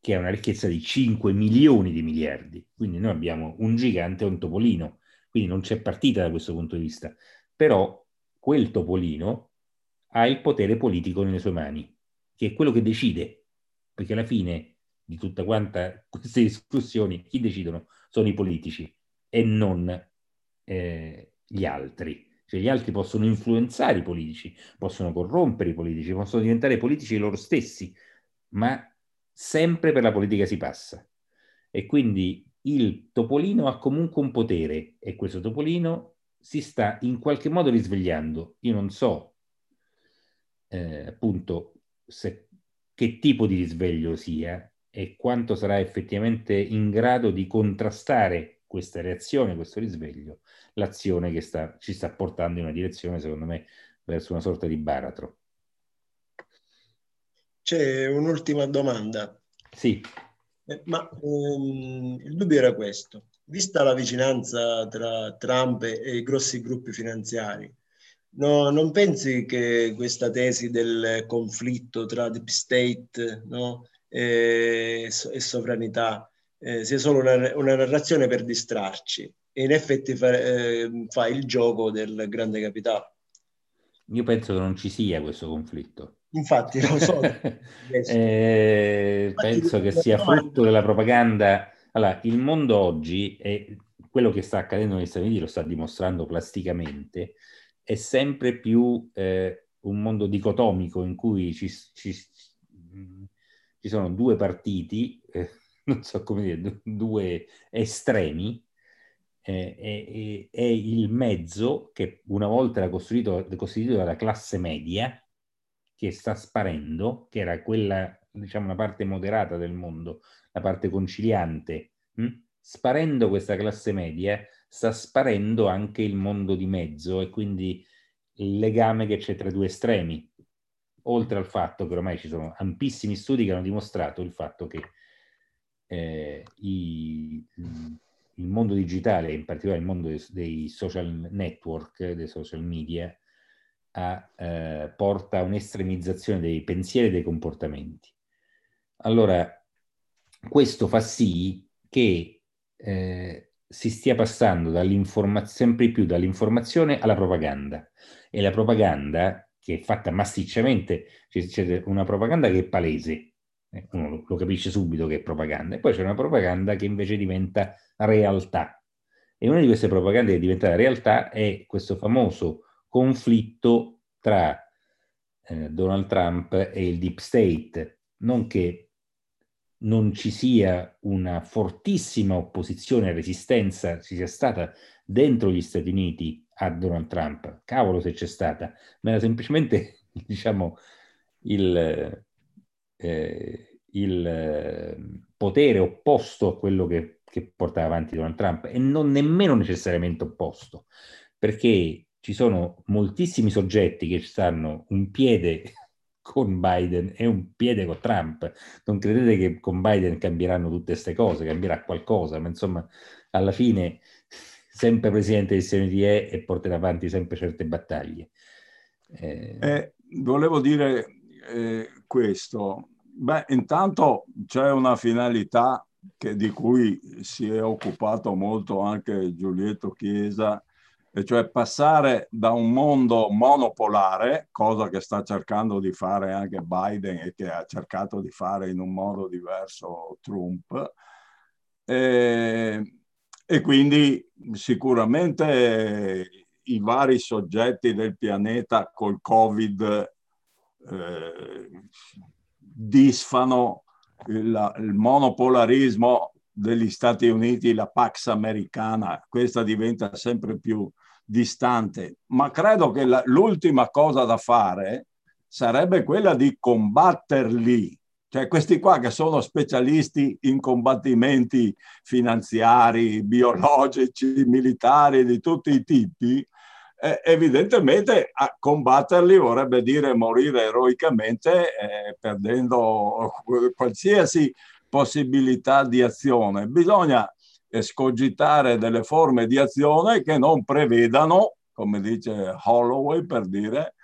che ha una ricchezza di 5 milioni di miliardi. Quindi noi abbiamo un gigante e un topolino, quindi non c'è partita da questo punto di vista. Però quel topolino ha il potere politico nelle sue mani, che è quello che decide, perché alla fine di tutta quanta queste discussioni chi decidono sono i politici e non eh, gli altri. Cioè gli altri possono influenzare i politici, possono corrompere i politici, possono diventare politici loro stessi, ma sempre per la politica si passa. E quindi il Topolino ha comunque un potere e questo Topolino si sta in qualche modo risvegliando. Io non so eh, appunto se, che tipo di risveglio sia e quanto sarà effettivamente in grado di contrastare questa reazione, questo risveglio, l'azione che sta, ci sta portando in una direzione, secondo me, verso una sorta di baratro. C'è un'ultima domanda. Sì. Eh, ma ehm, il dubbio era questo. Vista la vicinanza tra Trump e i grossi gruppi finanziari, no, non pensi che questa tesi del conflitto tra deep state no, e, e sovranità eh, sia solo una, una, narrazione per distrarci e in effetti fa, eh, fa il gioco del grande capitale. Io penso che non ci sia questo conflitto. Infatti, lo so. eh, penso che sia frutto della propaganda. Allora, il mondo oggi, e quello che sta accadendo negli Stati Uniti lo sta dimostrando plasticamente, è sempre più eh, un mondo dicotomico in cui ci, ci, ci sono due partiti, eh, non so come dire, due estremi, eh, e, il mezzo che una volta era costituito, costituito dalla classe media, che sta sparendo, che era quella, diciamo, una parte moderata del mondo, la parte conciliante, mh? Hm? sparendo questa classe media, sta sparendo anche il mondo di mezzo e quindi il legame che c'è tra i due estremi. Oltre al fatto che ormai ci sono ampissimi studi che hanno dimostrato il fatto che eh, i, il mondo digitale, in particolare il mondo dei, dei social network, dei social media, a, eh, porta a un'estremizzazione dei pensieri e dei comportamenti. Allora, questo fa sì che eh, si stia passando sempre più dall'informazione alla propaganda e la propaganda che è fatta massicciamente, c'è una propaganda che è palese, eh, uno lo capisce subito che è propaganda, e poi c'è una propaganda che invece diventa realtà. E una di queste propagande che è diventata realtà è questo famoso conflitto tra eh, Donald Trump e il Deep State. Non che non ci sia una fortissima opposizione e resistenza, ci sia stata dentro gli Stati Uniti a Donald Trump, cavolo se c'è stata, ma era semplicemente, diciamo, il, eh, il eh, potere opposto a quello che, che portava avanti Donald Trump e non nemmeno necessariamente opposto, perché ci sono moltissimi soggetti che stanno un piede con Biden e un piede con Trump. Non credete che con Biden cambieranno tutte queste cose, cambierà qualcosa, ma insomma, alla fine sempre presidente Uniti è e porterà avanti sempre certe battaglie. Eh... Eh, volevo dire eh, questo. Beh, intanto c'è una finalità che, di cui si è occupato molto anche Giulietto Chiesa, e cioè passare da un mondo monopolare, cosa che sta cercando di fare anche Biden e che ha cercato di fare in un modo diverso Trump, e, e quindi sicuramente i vari soggetti del pianeta col Covid eh, disfano il, il monopolarismo degli Stati Uniti, la Pax americana, questa diventa sempre più distante, ma credo che la, l'ultima cosa da fare sarebbe quella di combatterli, cioè questi qua che sono specialisti in combattimenti finanziari, biologici, militari di tutti i tipi, eh, evidentemente a combatterli vorrebbe dire morire eroicamente eh, perdendo qualsiasi possibilità di azione. Bisogna escogitare delle forme di azione che non prevedano, come dice Holloway per dire,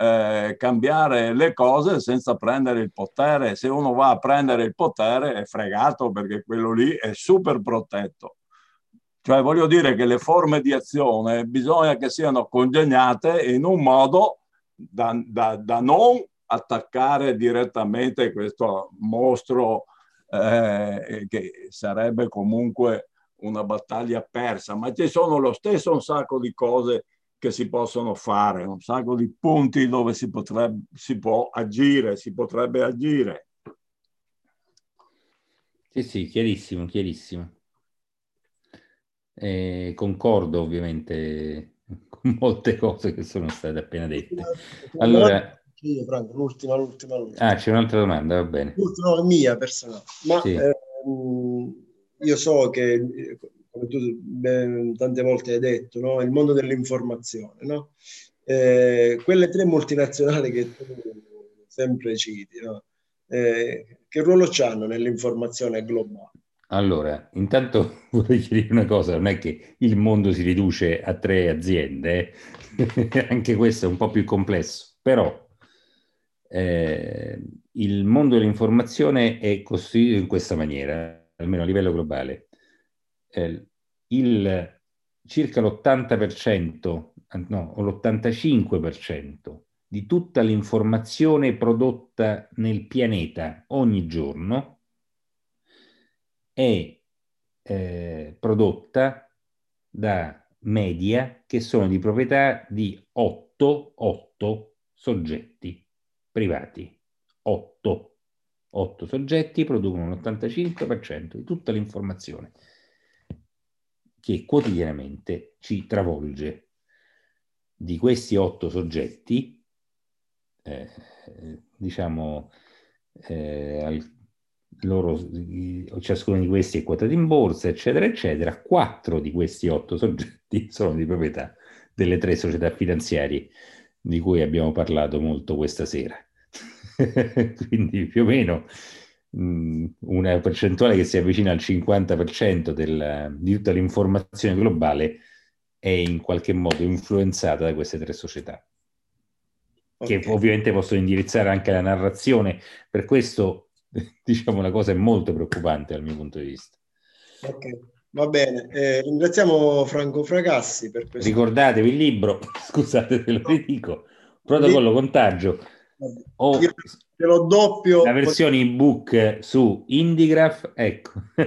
eh, cambiare le cose senza prendere il potere. Se uno va a prendere il potere è fregato perché quello lì è super protetto. Cioè voglio dire che le forme di azione bisogna che siano congegnate in un modo da, da, da non attaccare direttamente questo mostro eh, che sarebbe comunque una battaglia persa, ma ci sono lo stesso un sacco di cose che si possono fare, un sacco di punti dove si, potrebbe, si può agire, si potrebbe agire. Sì, sì, chiarissimo, chiarissimo. Eh, concordo ovviamente con molte cose che sono state appena dette. Allora, io, Franco, l'ultima, l'ultima, l'ultima. Ah, c'è un'altra domanda, va bene. L'ultima mia personale. Ma sì. eh, io so che, come tu beh, tante volte hai detto, no? il mondo dell'informazione, no? eh, quelle tre multinazionali che tu sempre citi, no? eh, che ruolo hanno nell'informazione globale? Allora, intanto vorrei chiarire una cosa, non è che il mondo si riduce a tre aziende, eh? anche questo è un po' più complesso, però Eh, il mondo dell'informazione è costituito in questa maniera, almeno a livello globale. Eh, il, circa l'80%, no, o l'85% di tutta l'informazione prodotta nel pianeta ogni giorno è eh, prodotta da media che sono di proprietà di 8, 8 soggetti privati. 8. 8 soggetti producono l'85% di tutta l'informazione che quotidianamente ci travolge. Di questi 8 soggetti, eh, diciamo, eh, loro, ciascuno di questi è quotato in borsa, eccetera, eccetera. Quattro di questi otto soggetti sono di proprietà delle tre società finanziarie di cui abbiamo parlato molto questa sera. Quindi più o meno una percentuale che si avvicina al 50% del, di tutta l'informazione globale è in qualche modo influenzata da queste tre società. Okay. Che ovviamente possono indirizzare anche la narrazione. Per questo diciamo una cosa molto preoccupante dal mio punto di vista. Ok, va bene. Eh, ringraziamo Franco Fracassi per questo. Ricordatevi il libro, scusate ve lo ridico, Protocollo Contagio. O Io te lo doppio. La versione ebook su Indigraph, ecco.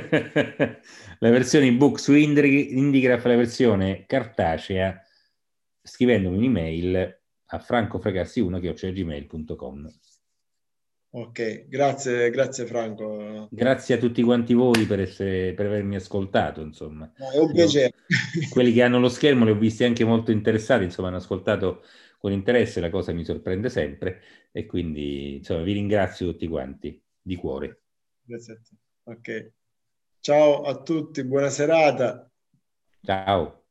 la versione ebook su Indigraph, la versione cartacea, scrivendomi un'email a francofracassi1.gmail.com. Ok, grazie, grazie Franco. Grazie a tutti quanti voi per, essere, per avermi ascoltato, insomma. No, è un piacere. quelli che hanno lo schermo li ho visti anche molto interessati, insomma, hanno ascoltato con interesse, la cosa mi sorprende sempre e quindi, insomma, vi ringrazio tutti quanti, di cuore. Grazie a te. Ok. Ciao a tutti, buona serata. Ciao.